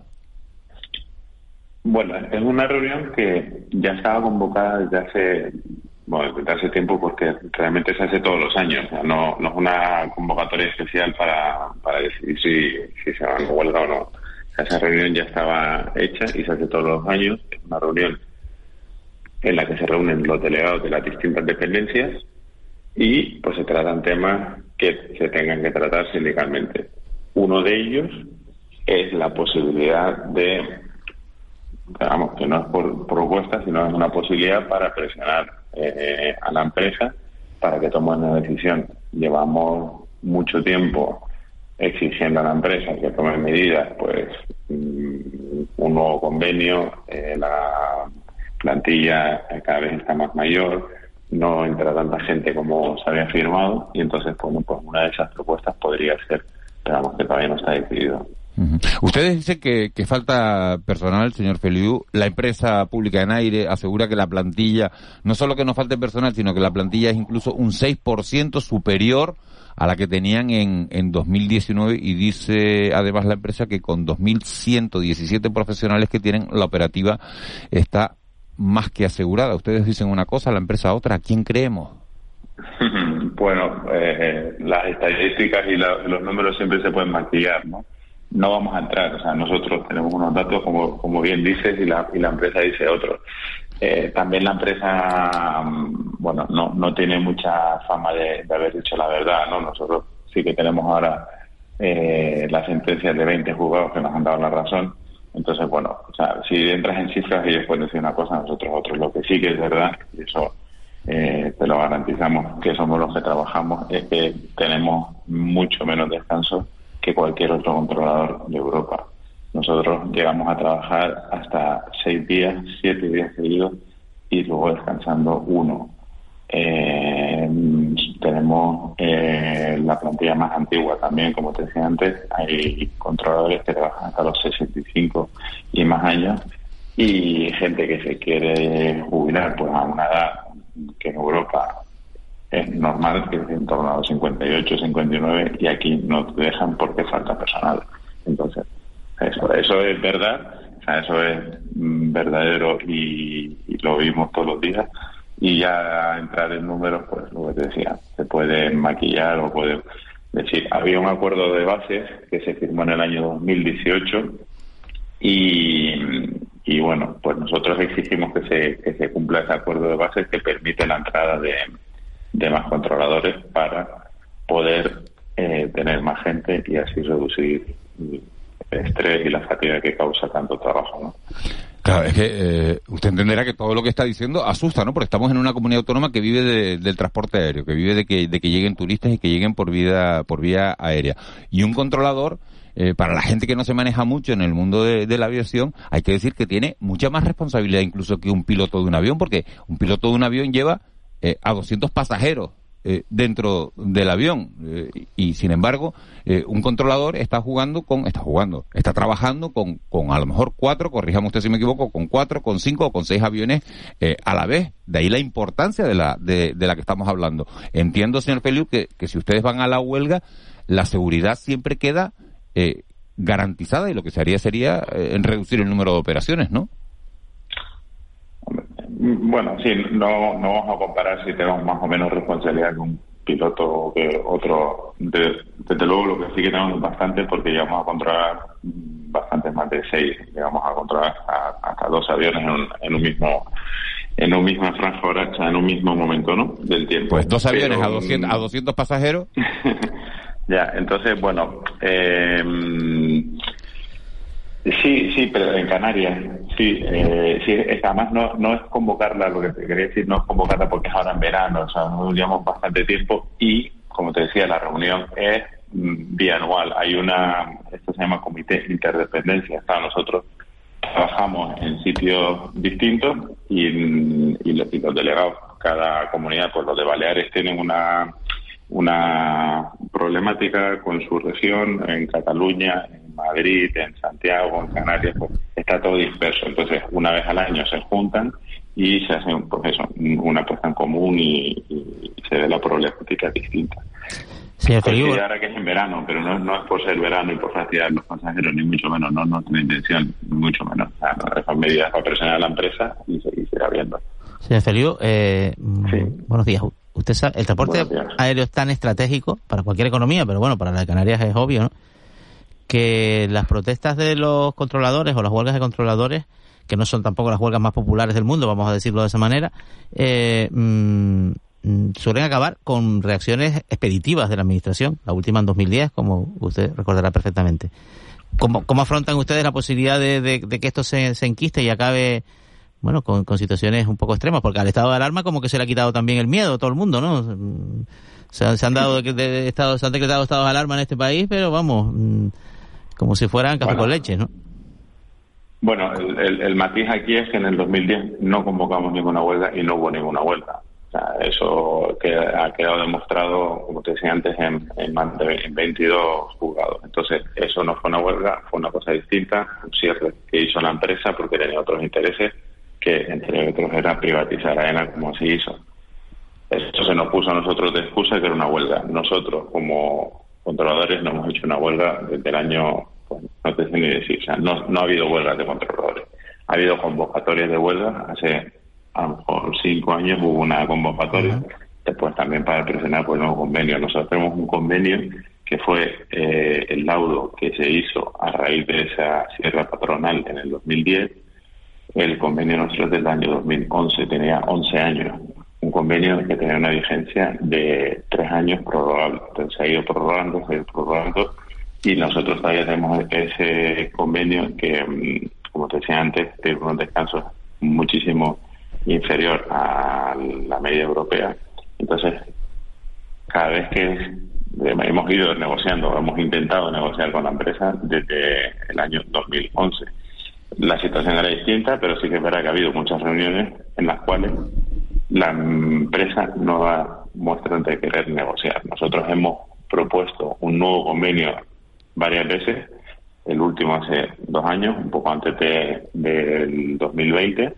Bueno, es una reunión que ya estaba convocada desde hace, bueno, desde hace tiempo porque realmente se hace todos los años. no, es una convocatoria especial para, para decidir si, si se van a huelga o no. Esa reunión ya estaba hecha y se hace todos los años. Es una reunión en la que se reúnen los delegados de las distintas dependencias y pues se tratan temas que se tengan que tratar sindicalmente. Uno de ellos es la posibilidad de, digamos, que no es por propuesta, sino es una posibilidad para presionar eh, a la empresa para que tome una decisión. Llevamos mucho tiempo exigiendo a la empresa que tome medidas, pues mm, un nuevo convenio, eh, la plantilla cada vez está más mayor, no entra tanta gente como se había firmado y entonces, bueno, pues una de esas propuestas podría ser, digamos que todavía no está decidido. Ustedes dicen que, que, falta personal, señor Feliu. La empresa pública en aire asegura que la plantilla, no solo que no falte personal, sino que la plantilla es incluso un 6% superior a la que tenían en, en 2019 y dice además la empresa que con 2.117 profesionales que tienen, la operativa está más que asegurada. Ustedes dicen una cosa, la empresa otra. ¿A quién creemos? bueno, eh, las estadísticas y los números siempre se pueden maquillar, ¿no? No vamos a entrar, o sea, nosotros tenemos unos datos, como, como bien dices, y la, y la empresa dice otros. Eh, también la empresa, mm, bueno, no, no tiene mucha fama de, haber dicho la verdad, ¿no? Nosotros sí que tenemos ahora eh, las sentencias de 20 juzgados que nos han dado la razón. Entonces, bueno, o sea, si entras en cifras ellos pueden decir una cosa, nosotros otros. Lo que sí que es verdad, y eso eh, te lo garantizamos, que somos los que trabajamos, es que tenemos mucho menos descanso que cualquier otro controlador de Europa. Nosotros llegamos a trabajar hasta seis días, siete días seguidos y luego descansando uno. Eh, tenemos eh, la plantilla más antigua también, como te decía antes, hay controladores que trabajan hasta los 65 y más años y gente que se quiere jubilar pues a una edad que en Europa es normal, que es en torno a los 58, 59 y aquí no te dejan porque falta personal. Entonces, eso, eso es verdad, eso es mm, verdadero y, lo vimos todos los días. Y ya entrar en números, pues lo que te decía, se puede maquillar o puede decir, había un acuerdo de bases que se firmó en el año 2018 y, y bueno, pues nosotros exigimos que se, que se cumpla ese acuerdo de bases que permite la entrada de, de más controladores para poder eh, tener más gente y así reducir el estrés y la fatiga que causa tanto trabajo, ¿no? Claro, es que eh, usted entenderá que todo lo que está diciendo asusta, ¿no? Porque estamos en una comunidad autónoma que vive del transporte aéreo, que vive de que, de que lleguen turistas y que lleguen por vía, por vía aérea. Y un controlador, eh, para la gente que no se maneja mucho en el mundo de, la aviación, hay que decir que tiene mucha más responsabilidad incluso que un piloto de un avión, porque un piloto de un avión lleva eh, a 200 pasajeros eh, dentro del avión. Eh, y sin embargo un controlador está jugando con está jugando está trabajando con, con a lo mejor cuatro corríjame usted si me equivoco con cuatro con cinco o con seis aviones a la vez. De ahí la importancia de la de, de la que estamos hablando. Entiendo señor Feliu que, que si ustedes van a la huelga la seguridad siempre queda garantizada y lo que se haría sería reducir el número de operaciones no bueno, sí, no, no vamos a comparar si tenemos más o menos responsabilidad con un piloto o que otro. desde luego, lo que sí que tenemos bastante porque llegamos a controlar bastante más de seis, llegamos a controlar hasta dos aviones en un, mismo en un mismo franja horaria, en un mismo momento, ¿no? Del tiempo. Pues dos aviones a 200 a 200 pasajeros. ya, entonces, bueno, eh, Sí, sí, pero en Canarias, sí, eh, sí, además no, no es convocarla, lo que te quería decir, no es convocarla porque es ahora en verano, o sea, nos llevamos bastante tiempo y, como te decía, la reunión es mm, bianual. Hay una, esto se llama Comité Interdependencia, para nosotros trabajamos en sitios distintos y, y, los, y delegados, cada comunidad, pues los de Baleares tienen una una problemática con su región en Cataluña, en Madrid, en Santiago, en Canarias, pues está todo disperso. Entonces, una vez al año se juntan y se hace un proceso, una puesta en común y, se ve la problemática distinta. Sí, ahora que es en verano, pero no, no, es por ser verano y por fastidiar los pasajeros, ni mucho menos, no, no tiene intención, ni mucho menos. O sea, son medidas para presionar a la empresa y seguir viendo. Señor Feliu, eh, buenos días. Usted sabe, el transporte aéreo es tan estratégico para cualquier economía, pero bueno, para la de Canarias es obvio, ¿no? Que las protestas de los controladores o las huelgas de controladores, que no son tampoco las huelgas más populares del mundo, vamos a decirlo de esa manera, eh, mm, suelen acabar con reacciones expeditivas de la administración, la última en 2010, como usted recordará perfectamente. ¿cómo, ¿cómo, afrontan ustedes la posibilidad de, que esto se, se, enquiste y acabe, bueno, con, situaciones un poco extremas? Porque al estado de alarma como que se le ha quitado también el miedo a todo el mundo, ¿no? Se, han dado de, estado, se han decretado estados de alarma en este país, pero vamos, mm, como si fueran café con leche, ¿no? Bueno, el, el, matiz aquí es que en el 2010 no convocamos ninguna huelga y no hubo ninguna huelga. O sea, eso que ha quedado demostrado, como te decía antes, en, en más de 22 juzgados. Entonces, eso no fue una huelga, fue una cosa distinta, un cierre que hizo la empresa porque tenía otros intereses, que entre otros era privatizar a ENA como se hizo. Eso se nos puso a nosotros de excusa que era una huelga. Nosotros, como controladores, no hemos hecho una huelga desde el año, no te sé ni decir, o sea, no, no ha habido huelgas de controladores. Ha habido convocatorias de huelga hace a lo mejor cinco años hubo una convocatoria, después también para presionar por el nuevo convenio. Nosotros tenemos un convenio que fue eh, el laudo que se hizo a raíz de esa sierra patronal en el 2010. El convenio nuestro es del año 2011, tenía 11 años. Un convenio que tenía una vigencia de tres años prorrogable. Entonces se ha ido prorrogando, se ha ido prorrogando y nosotros todavía tenemos ese convenio que, mm, como te decía antes, tiene unos descansos muchísimo inferior a la media europea. Entonces, cada vez que hemos ido negociando, hemos intentado negociar con la empresa desde el año 2011. La situación era distinta, pero sí que es verdad que ha habido muchas reuniones en las cuales la empresa no da muestras de querer negociar. Nosotros hemos propuesto un nuevo convenio varias veces, el último hace dos años, un poco antes de, del 2020,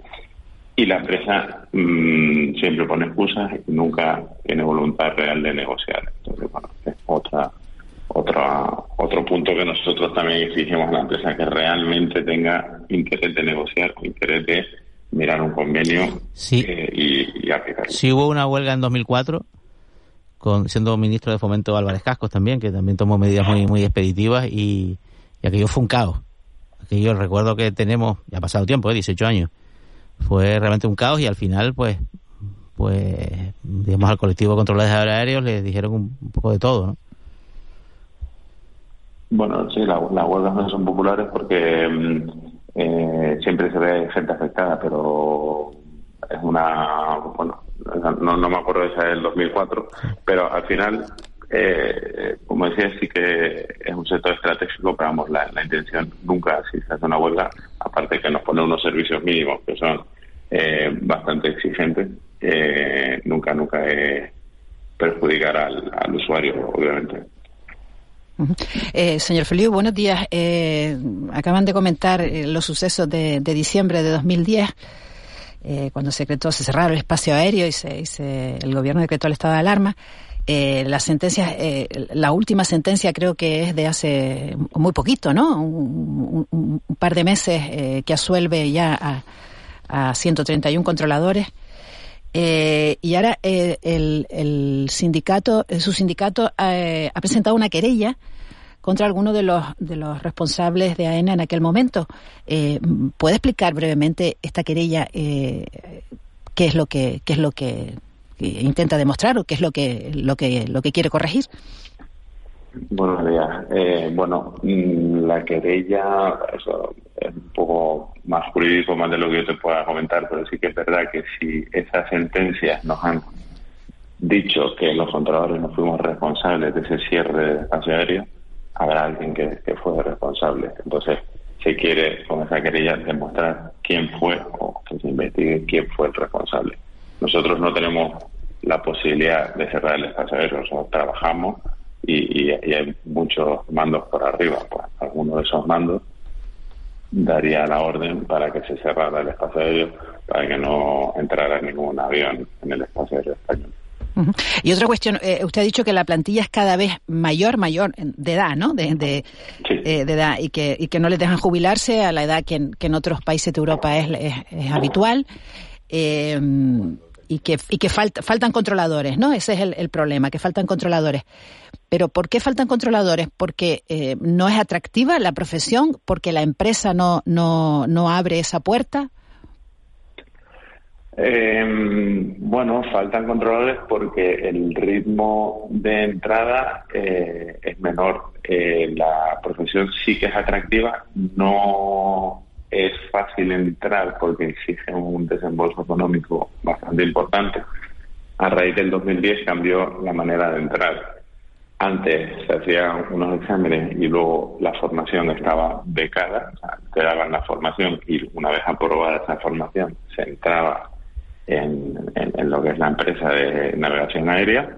y la empresa mm, siempre pone excusas y nunca tiene voluntad real de negociar. Entonces, bueno, es otra, otra, otro punto que nosotros también exigimos a la empresa, que realmente tenga interés de negociar, interés de mirar un convenio eh, y, y aplicarlo. Sí hubo una huelga en 2004 con, siendo ministro de Fomento Álvarez Cascos también, que también tomó medidas muy, muy expeditivas y, aquello fue un caos. Aquello recuerdo que tenemos, ya ha pasado tiempo, ¿eh? 18 años, fue realmente un caos y al final, pues, pues, digamos, al colectivo de controladores aéreos le dijeron un, poco de todo, ¿no? Bueno, sí, las huelgas no son populares porque mm, eh, siempre se ve gente afectada, pero es una, bueno, no, no me acuerdo de esa del 2004, pero al final, eh, como decía, sí que es un sector estratégico, pero vamos, la, la intención nunca, si se hace una huelga, aparte que nos pone unos servicios mínimos que son eh, bastante exigentes, eh, nunca, nunca es perjudicar al, usuario, obviamente. Eh, señor Feliu, buenos días. acaban de comentar los sucesos de, diciembre de 2010, cuando se decretó, se cerraron el espacio aéreo y, se, el gobierno decretó el estado de alarma. la sentencia, la última sentencia creo que es de hace muy poquito, ¿no? Un, par de meses que asuelve ya a, a 131 controladores. Eh, y ahora eh, el, sindicato, eh, su sindicato ha presentado una querella contra alguno de los de los responsables de AENA en aquel momento. ¿Puede explicar brevemente esta querella qué es lo que qué es lo que intenta demostrar o qué es lo que lo que lo que quiere corregir? Buenos días. Eh, bueno, mm, la querella eso es un poco más jurídico, más de lo que yo te pueda comentar, pero sí que es verdad que si esas sentencias nos han dicho que los controladores no fuimos responsables de ese cierre de espacio aéreo, habrá alguien que, que fue responsable. Entonces, se quiere con esa querella demostrar quién fue o que se investigue quién fue el responsable. Nosotros no tenemos la posibilidad de cerrar el espacio aéreo, nosotros trabajamos y, hay muchos mandos por arriba. Pues alguno de esos mandos daría la orden para que se cerrara el espacio aéreo, para que no entrara ningún avión en el espacio aéreo español. Y otra cuestión, eh, usted ha dicho que la plantilla es cada vez mayor, mayor de edad, ¿no? De, de, eh, edad y que, y que no les dejan jubilarse a la edad que en, que en otros países de Europa es, es, habitual. Eh, y que, y que faltan controladores, ¿no? Ese es el, problema, que faltan controladores. Pero ¿por qué faltan controladores? Porque eh, no es atractiva la profesión, porque la empresa no, no, no abre esa puerta. Eh, bueno, faltan controladores porque el ritmo de entrada eh, es menor eh, la profesión sí que es atractiva, no es fácil entrar porque exige un desembolso económico bastante importante. A raíz del 2010 cambió la manera de entrar. Antes se hacían unos exámenes y luego la formación estaba becada, o sea, te daban la formación y una vez aprobada esa formación se entraba en, en lo que es la empresa de navegación aérea.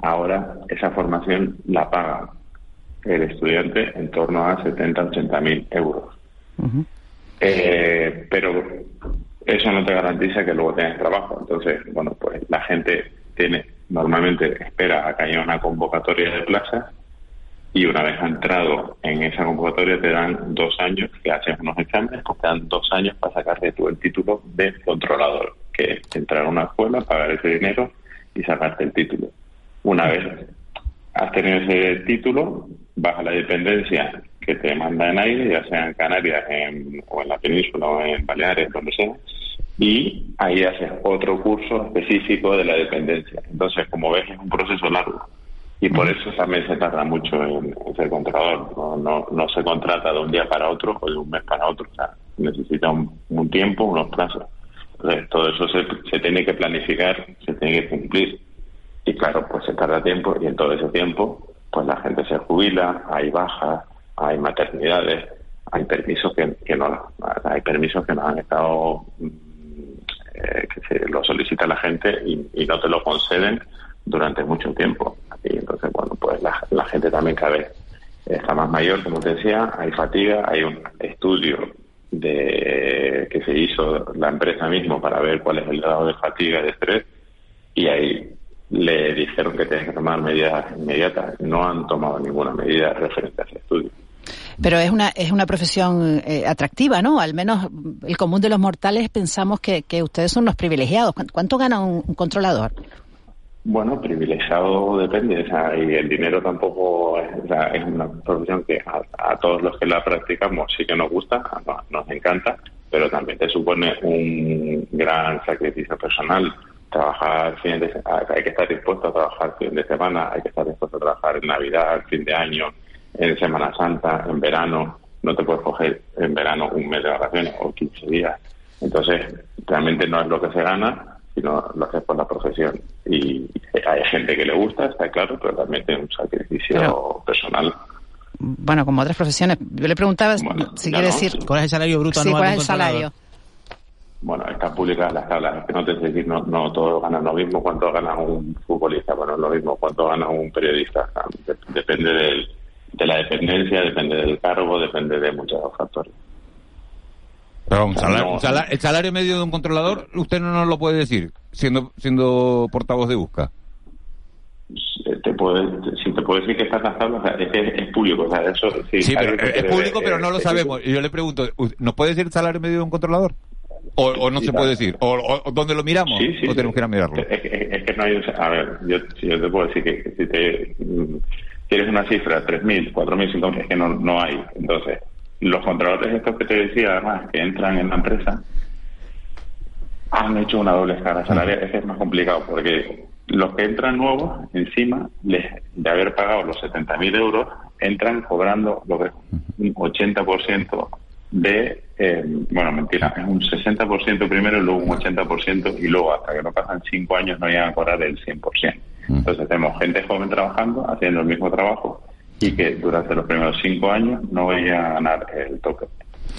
Ahora esa formación la paga el estudiante en torno a 70, 80 mil euros. Eh, pero eso no te garantiza que luego tengas trabajo. Entonces, bueno, pues la gente tiene normalmente espera a que haya una convocatoria de plazas y una vez entrado en esa convocatoria te dan dos años que haces unos exámenes, pues te dan dos años para sacarte tú el título de controlador, que es entrar a una escuela, pagar ese dinero y sacarte el título. Una vez has tenido ese título, vas a la dependencia que te manda en aire, ya sea en Canarias o en la península o en Baleares, donde sea, y ahí haces otro curso específico de la dependencia. Entonces, como ves, es un proceso largo. Y por eso también se tarda mucho en, ser contratador. No, no, no, se contrata de un día para otro o de un mes para otro. O sea, necesita un, tiempo, unos plazos. Entonces, todo eso se, se tiene que planificar, se tiene que cumplir. Y claro, pues se tarda tiempo y en todo ese tiempo pues la gente se jubila, hay bajas, hay maternidades, hay permisos que, que no hay permisos que no han estado mm, eh, que se lo solicita la gente y, no te lo conceden durante mucho tiempo. Y entonces, bueno, pues la, la gente también cada vez está más mayor, como te decía, hay fatiga, hay un estudio de que se hizo la empresa mismo para ver cuál es el grado de fatiga y de estrés y hay le dijeron que tienen que tomar medidas inmediatas. No han tomado ninguna medida referente a ese estudio. Pero es una, es una profesión eh, atractiva, ¿no? Al menos el común de los mortales pensamos que, que ustedes son los privilegiados. ¿Cuánto gana un, controlador? Bueno, privilegiado depende, o sea, y el dinero tampoco es, es una profesión que a, todos los que la practicamos sí que nos gusta, nos encanta, pero también te supone un gran sacrificio personal trabajar fines de hay que estar dispuesto a trabajar fin de semana, hay que estar dispuesto a trabajar en Navidad, fin de año, en Semana Santa, en verano, no te puedes coger en verano un mes de vacaciones o 15 días. Entonces, realmente no es lo que se gana, sino lo haces por la profesión. Y hay gente que le gusta, está claro, pero también tiene un sacrificio personal. Bueno, como otras profesiones. Yo le preguntaba si quiere decir... ¿Cuál es el salario bruto sí, ¿cuál es el salario? bueno, están públicas las tablas, que no te sé decir, no, no todos ganan lo mismo cuánto gana un futbolista, bueno, lo mismo cuánto gana un periodista, depende de la dependencia, depende del cargo, depende de muchos factores. Pero un salario, el salario medio de un controlador, usted no nos lo puede decir, siendo siendo portavoz de Busca. Te puede, si te puedo decir que está en las es que es público, o sea, eso sí. pero es público, pero no lo sabemos. Y yo le pregunto, ¿nos puede decir el salario medio de un controlador? O, no se puede decir. O, dónde lo miramos. o tenemos que ir a mirarlo. Es, que no hay. A ver, yo, yo te puedo decir que, si te quieres una cifra, 3.000, 4.000, 5.000, es que no, no hay. Entonces, los controladores estos que te decía, además, que entran en la empresa, han hecho una doble escala salarial. Es que es más complicado porque los que entran nuevos, encima les, de haber pagado los 70.000 euros, entran cobrando lo que es un 80% de, eh, bueno, mentira, es un 60% primero, luego un 80% y luego hasta que no pasan 5 años no llegan a cobrar el 100%. Entonces tenemos gente joven trabajando, haciendo el mismo trabajo y que durante los primeros 5 años no vayan a ganar el toque.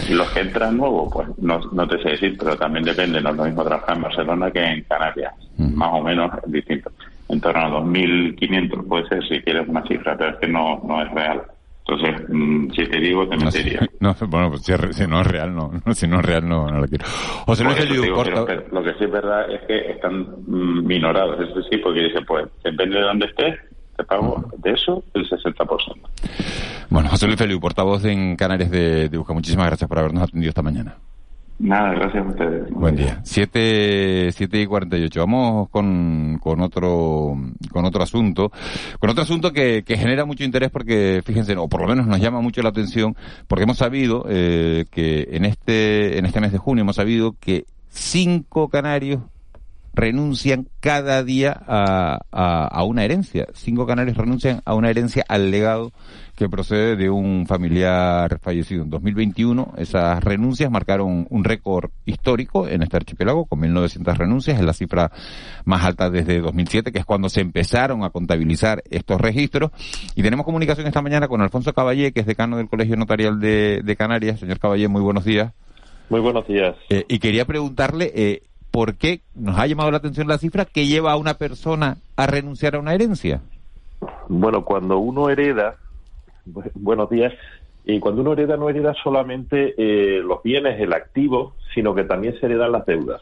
Los que entran nuevos, pues no, no te sé decir, pero también depende, no es lo mismo trabajar en Barcelona que en Canarias, más o menos es distinto. En torno a 2.500 puede ser si quieres una cifra, pero es que no, no es real. Entonces, mm, si te digo, te mentiría. No, bueno, pues si, no es real, no. Si no es real, no, no lo quiero. José Luis Lo que sí es verdad es que están mm, minorados, eso sí, porque dice, pues, depende de dónde estés, te pago de eso el 60%. Bueno, José Luis Feliu, portavoz en Canarias de, de Busca, muchísimas gracias por habernos atendido esta mañana. Nada, gracias a ustedes. Buen día. 7, y 48. Vamos con, con, otro, con otro asunto. Con otro asunto que, que genera mucho interés porque, fíjense, o por lo menos nos llama mucho la atención, porque hemos sabido eh, que en este, en este mes de junio hemos sabido que cinco canarios renuncian cada día a, a, una herencia. Cinco canarios renuncian a una herencia al legado que procede de un familiar fallecido. En 2021 esas renuncias marcaron un récord histórico en este archipiélago con 1.900 renuncias, es la cifra más alta desde 2007, que es cuando se empezaron a contabilizar estos registros. Y tenemos comunicación esta mañana con Alfonso Caballé, que es decano del Colegio Notarial de, de Canarias. Señor Caballé, muy buenos días. Muy buenos días. Eh, y quería preguntarle eh, por qué nos ha llamado la atención la cifra que lleva a una persona a renunciar a una herencia. Bueno, cuando uno hereda, buenos días, y cuando uno hereda no hereda solamente eh, los bienes, el activo, sino que también se heredan las deudas.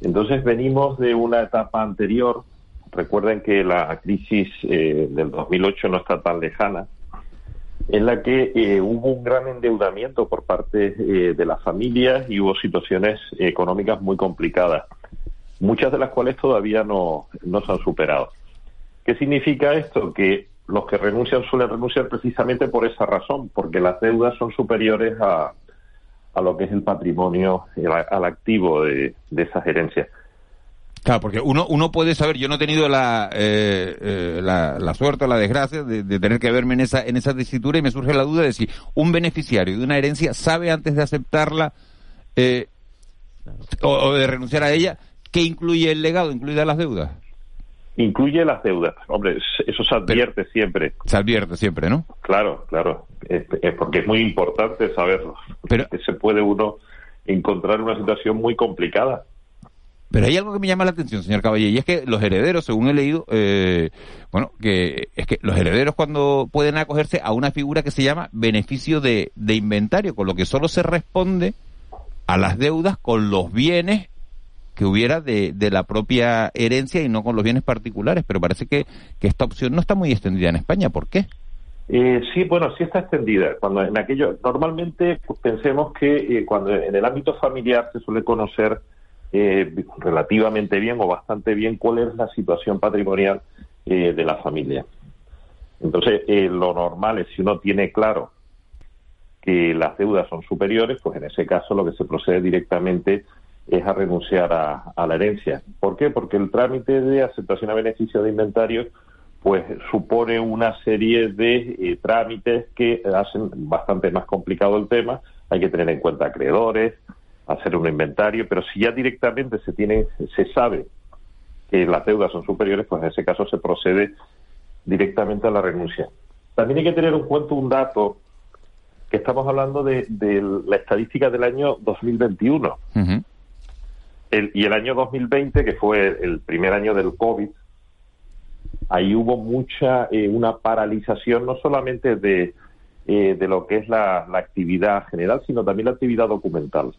Entonces venimos de una etapa anterior, recuerden que la crisis del 2008 no está tan lejana, en la que eh, hubo un gran endeudamiento por parte eh, de las familias y hubo situaciones económicas muy complicadas, muchas de las cuales todavía no, no se han superado. ¿Qué significa esto? Que los que renuncian suelen renunciar precisamente por esa razón, porque las deudas son superiores a, a lo que es el patrimonio, al activo de, de esas herencias. Claro, porque uno, uno puede saber, yo no he tenido la, eh, eh, la, suerte o la desgracia de, tener que verme en esa, en esa tesitura y me surge la duda de si un beneficiario de una herencia sabe antes de aceptarla eh, o, de renunciar a ella, ¿qué incluye el legado, incluye las deudas? Incluye las deudas. Hombre, eso se advierte siempre. Se advierte siempre, ¿no? Claro, claro. Es, porque es muy importante saberlo. Pero, que se puede uno encontrar en una situación muy complicada. Pero hay algo que me llama la atención, señor Caballé, y es que los herederos, según he leído, eh, bueno, que es que los herederos cuando pueden acogerse a una figura que se llama beneficio de, de inventario, con lo que solo se responde a las deudas con los bienes que hubiera de, de, la propia herencia y no con los bienes particulares. Pero parece que, que esta opción no está muy extendida en España. ¿Por qué? Eh, sí, bueno, sí está extendida. Cuando en aquello, normalmente pues, pensemos que eh, cuando en el ámbito familiar se suele conocer eh, relativamente bien o bastante bien cuál es la situación patrimonial eh, de la familia. Entonces, eh, lo normal es si uno tiene claro que las deudas son superiores, pues en ese caso lo que se procede directamente es a renunciar a, la herencia. ¿Por qué? Porque el trámite de aceptación a beneficio de inventario pues supone una serie de trámites que hacen bastante más complicado el tema. Hay que tener en cuenta acreedores, hacer un inventario, pero si ya directamente se tiene, se sabe que las deudas son superiores, pues en ese caso se procede directamente a la renuncia. También hay que tener en cuenta un dato que estamos hablando de, la estadística del año 2021. y el año 2020, que fue el primer año del COVID, ahí hubo mucha, eh, una paralización no solamente de, eh, de lo que es la, la actividad general, sino también la actividad documental.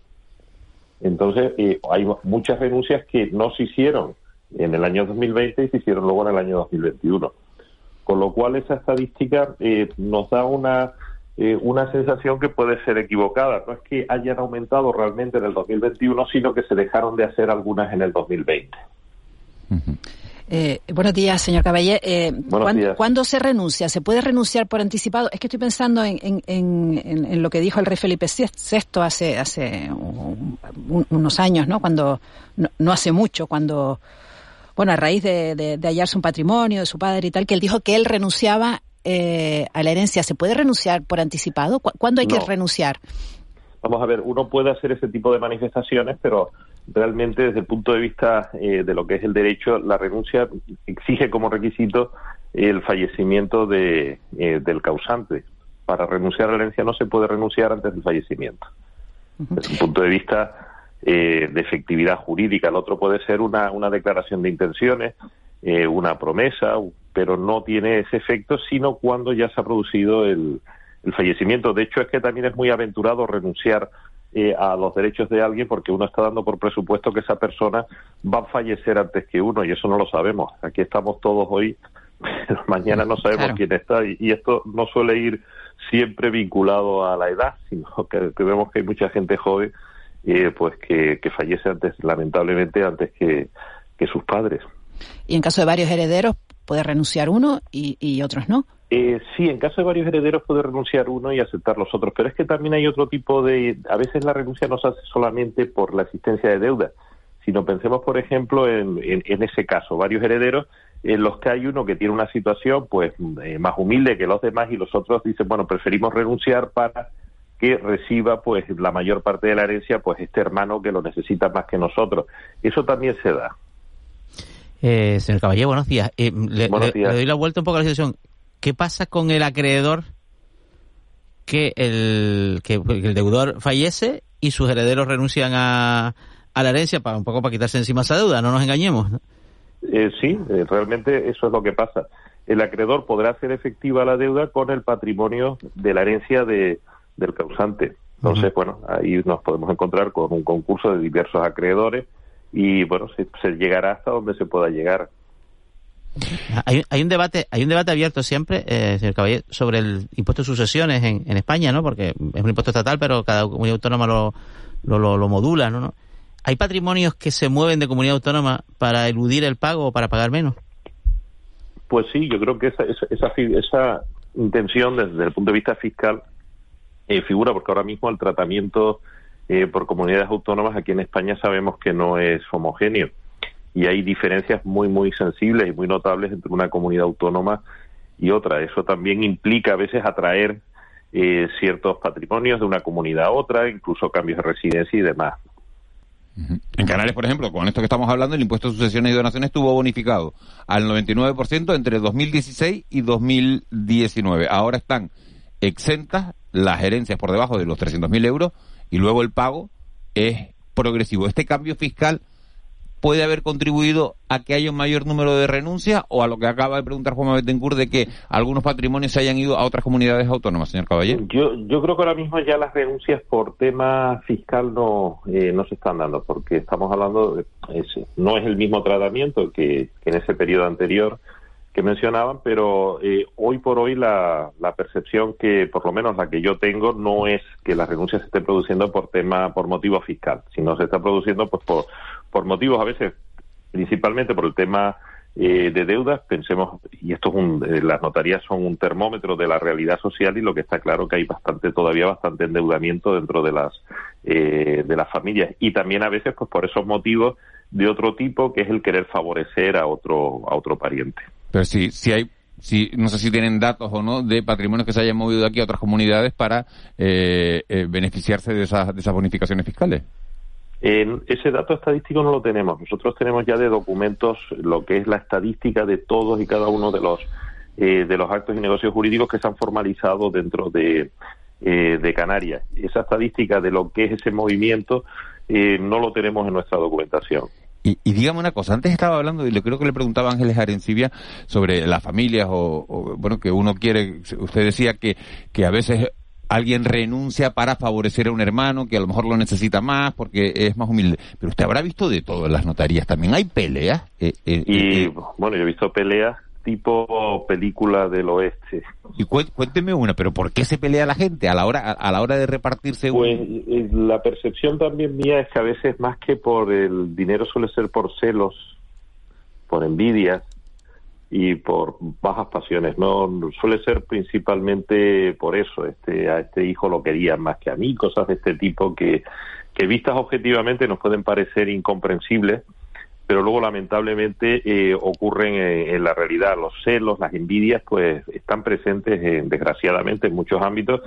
Entonces, eh, hay muchas renuncias que no se hicieron en el año 2020 y se hicieron luego en el año 2021. Con lo cual, esa estadística eh, nos da una, eh, una sensación que puede ser equivocada. No es que hayan aumentado realmente en el 2021, sino que se dejaron de hacer algunas en el 2020. Eh, buenos días, señor Caballé. Eh, ¿cuándo, se renuncia? ¿Se puede renunciar por anticipado? Es que estoy pensando en, lo que dijo el rey Felipe VI hace, hace unos años, ¿no? Cuando, no, hace mucho, cuando, bueno, a raíz de, hallarse un patrimonio de su padre y tal, que él dijo que él renunciaba eh, a la herencia. ¿Se puede renunciar por anticipado? ¿Cuándo hay que renunciar? Vamos a ver, uno puede hacer ese tipo de manifestaciones, pero realmente desde el punto de vista eh, de lo que es el derecho, la renuncia exige como requisito el fallecimiento de, eh, del causante. Para renunciar a la herencia no se puede renunciar antes del fallecimiento. Desde un punto de vista eh, de efectividad jurídica, el otro puede ser una, una declaración de intenciones, una promesa, pero no tiene ese efecto sino cuando ya se ha producido el, el fallecimiento. De hecho, es que también es muy aventurado renunciar eh, a los derechos de alguien porque uno está dando por presupuesto que esa persona va a fallecer antes que uno y eso no lo sabemos. Aquí estamos todos hoy, pero mañana no sabemos quién está y, esto no suele ir siempre vinculado a la edad, sino que, vemos que hay mucha gente joven eh, pues que, fallece antes, lamentablemente, antes que, que sus padres. Y en caso de varios herederos, puede renunciar uno y, y otros no. Eh, sí, en caso de varios herederos puede renunciar uno y aceptar los otros, pero es que también hay otro tipo de... A veces la renuncia no se hace solamente por la existencia de deuda, sino pensemos, por ejemplo, en, en, ese caso, varios herederos en los que hay uno que tiene una situación pues eh, más humilde que los demás y los otros dicen, bueno, preferimos renunciar para que reciba pues la mayor parte de la herencia pues este hermano que lo necesita más que nosotros. Eso también se da. Eh, señor Caballero, buenos días. Eh, le, doy la vuelta un poco a la situación. ¿Qué pasa con el acreedor que el, que el deudor fallece y sus herederos renuncian a, a la herencia para un poco para quitarse encima esa deuda, no nos engañemos. Eh, sí, eh, realmente eso es lo que pasa. El acreedor podrá hacer efectiva la deuda con el patrimonio de la herencia de, del causante. Entonces, bueno, ahí nos podemos encontrar con un concurso de diversos acreedores y, bueno, se, llegará hasta donde se pueda llegar. Hay, hay, un debate hay un debate abierto siempre, eh, señor Caballero, sobre el impuesto de sucesiones en, España, ¿no? Porque es un impuesto estatal, pero cada comunidad autónoma lo, lo, lo, lo modula, ¿no? ¿Hay patrimonios que se mueven de comunidad autónoma para eludir el pago o para pagar menos? Pues sí, yo creo que esa, esa, esa intención desde el punto de vista fiscal eh, figura porque ahora mismo el tratamiento eh, por comunidades autónomas aquí en España sabemos que no es homogéneo y hay diferencias muy, muy sensibles y muy notables entre una comunidad autónoma y otra. Eso también implica a veces atraer eh, ciertos patrimonios de una comunidad a otra, incluso cambios de residencia y demás. En Canarias, por ejemplo, con esto que estamos hablando, el impuesto de sucesiones y donaciones estuvo bonificado al 99% entre 2016 y 2019. Ahora están exentas las herencias por debajo de los 300.000 euros y luego el pago es progresivo. Este cambio fiscal puede haber contribuido a que haya un mayor número de renuncias o a lo que acaba de preguntar Juan Betancourt de que algunos patrimonios se hayan ido a otras comunidades autónomas, señor Caballero? Yo, yo creo que ahora mismo ya las renuncias por tema fiscal no, eh, no se están dando porque estamos hablando, de, no es el mismo tratamiento que, en ese periodo anterior que mencionaban, pero eh, hoy por hoy la, la, percepción que, por lo menos la que yo tengo, no es que las renuncias se estén produciendo por tema, por motivo fiscal, sino se está produciendo pues por, por motivos a veces, principalmente por el tema eh, de deudas, pensemos, y esto es un, eh, las notarías son un termómetro de la realidad social y lo que está claro que hay bastante, todavía bastante endeudamiento dentro de las, eh, de las familias y también a veces pues por esos motivos de otro tipo que es el querer favorecer a otro, a otro pariente. Pero sí, si hay si, no sé si tienen datos o no de patrimonios que se hayan movido aquí a otras comunidades para beneficiarse de esas, de esas bonificaciones fiscales ese dato estadístico no lo tenemos. Nosotros tenemos ya de documentos lo que es la estadística de todos y cada uno de los eh, de los actos y negocios jurídicos que se han formalizado dentro de, eh, de Canarias. Esa estadística de lo que es ese movimiento eh, no lo tenemos en nuestra documentación. Y, y, dígame una cosa, antes estaba hablando, y lo creo que le preguntaba Ángeles Arencibia sobre las familias o, o, bueno, que uno quiere, usted decía que, que a veces alguien renuncia para favorecer a un hermano que a lo mejor lo necesita más porque es más humilde. Pero usted habrá visto de todo en las notarías. También hay peleas. Eh, eh, y eh, bueno, yo he visto peleas tipo película del oeste. Y cuénteme una, pero ¿por qué se pelea la gente a la hora a, la hora de repartirse? Pues la percepción también mía es que a veces más que por el dinero suele ser por celos, por envidia y por bajas pasiones. No suele ser principalmente por eso. Este a este hijo lo querían más que a mí, cosas de este tipo que que vistas objetivamente nos pueden parecer incomprensibles, pero luego lamentablemente eh, ocurren en, la realidad. Los celos, las envidias, pues están presentes en, desgraciadamente en muchos ámbitos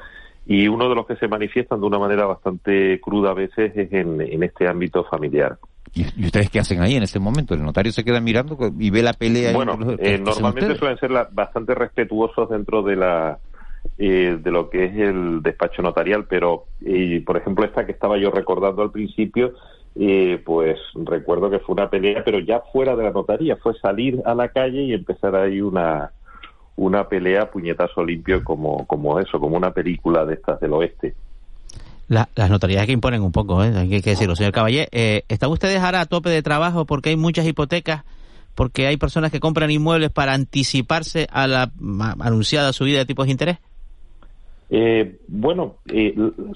y uno de los que se manifiestan de una manera bastante cruda a veces es en, en este ámbito familiar. ¿Y, ustedes qué hacen ahí en ese momento? ¿El notario se queda mirando y ve la pelea? Bueno, eh, normalmente suelen ser bastante respetuosos dentro de la eh, de lo que es el despacho notarial, pero eh, por ejemplo esta que estaba yo recordando al principio, pues recuerdo que fue una pelea, pero ya fuera de la notaría, fue salir a la calle y empezar ahí una una pelea puñetazo limpio como como eso, como una película de estas del oeste las notarías que imponen un poco, ¿eh? hay que decirlo. Señor Caballé, eh, ¿están ustedes ahora a tope de trabajo porque hay muchas hipotecas? Porque hay personas que compran inmuebles para anticiparse a la anunciada subida de tipos de interés? Eh, bueno, eh,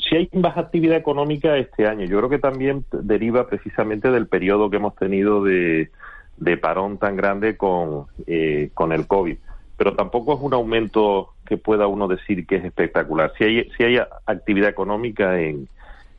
si hay baja actividad económica este año, yo creo que también deriva precisamente del periodo que hemos tenido de, de parón tan grande con, eh, con el COVID pero tampoco es un aumento que pueda uno decir que es espectacular. Si hay, si hay actividad económica en,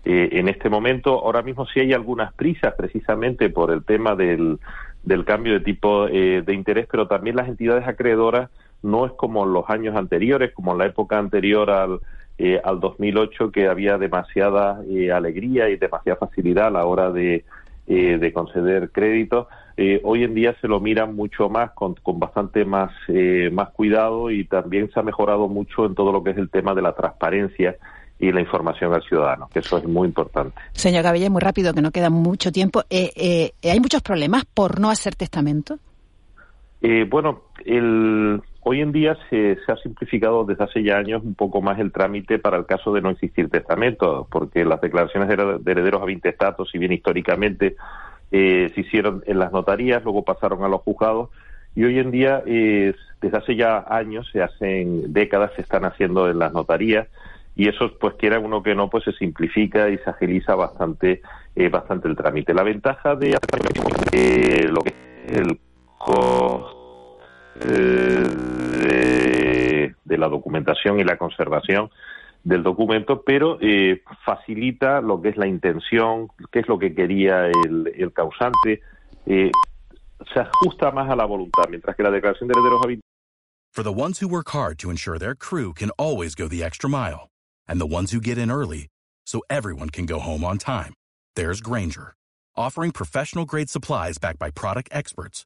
eh, en este momento. Ahora mismo sí hay algunas prisas precisamente por el tema del, del cambio de tipo eh, de interés, pero también las entidades acreedoras no es como en los años anteriores, como en la época anterior al, eh, al 2008, que había demasiada alegría y demasiada facilidad a la hora de, de conceder créditos. hoy en día se lo miran mucho más, con, con bastante más, más cuidado y también se ha mejorado mucho en todo lo que es el tema de la transparencia y la información al ciudadano, que eso es muy importante. Señor Cabella, muy rápido, que no queda mucho tiempo. Eh, eh, ¿Hay muchos problemas por no hacer testamento? Eh, bueno, el, hoy en día se, se, ha simplificado desde hace ya años un poco más el trámite para el caso de no existir testamento, porque las declaraciones de herederos a estatus, si bien históricamente se hicieron en las notarías, luego pasaron a los juzgados, y hoy en día, desde hace ya años, se hacen décadas, se están haciendo en las notarías, y eso pues quiera uno que no pues se simplifica y se agiliza bastante eh, bastante el trámite. La ventaja de eh, lo que el costo eh, de, la documentación y la conservación del documento, pero eh, facilita lo que es la intención, qué es lo que quería el, causante, se ajusta más a la voluntad, mientras que la declaración de herederos For the ones who work hard to ensure their crew can always go the extra mile. and the ones who get in early so everyone can go home on time. There's Granger, offering professional grade supplies backed by product experts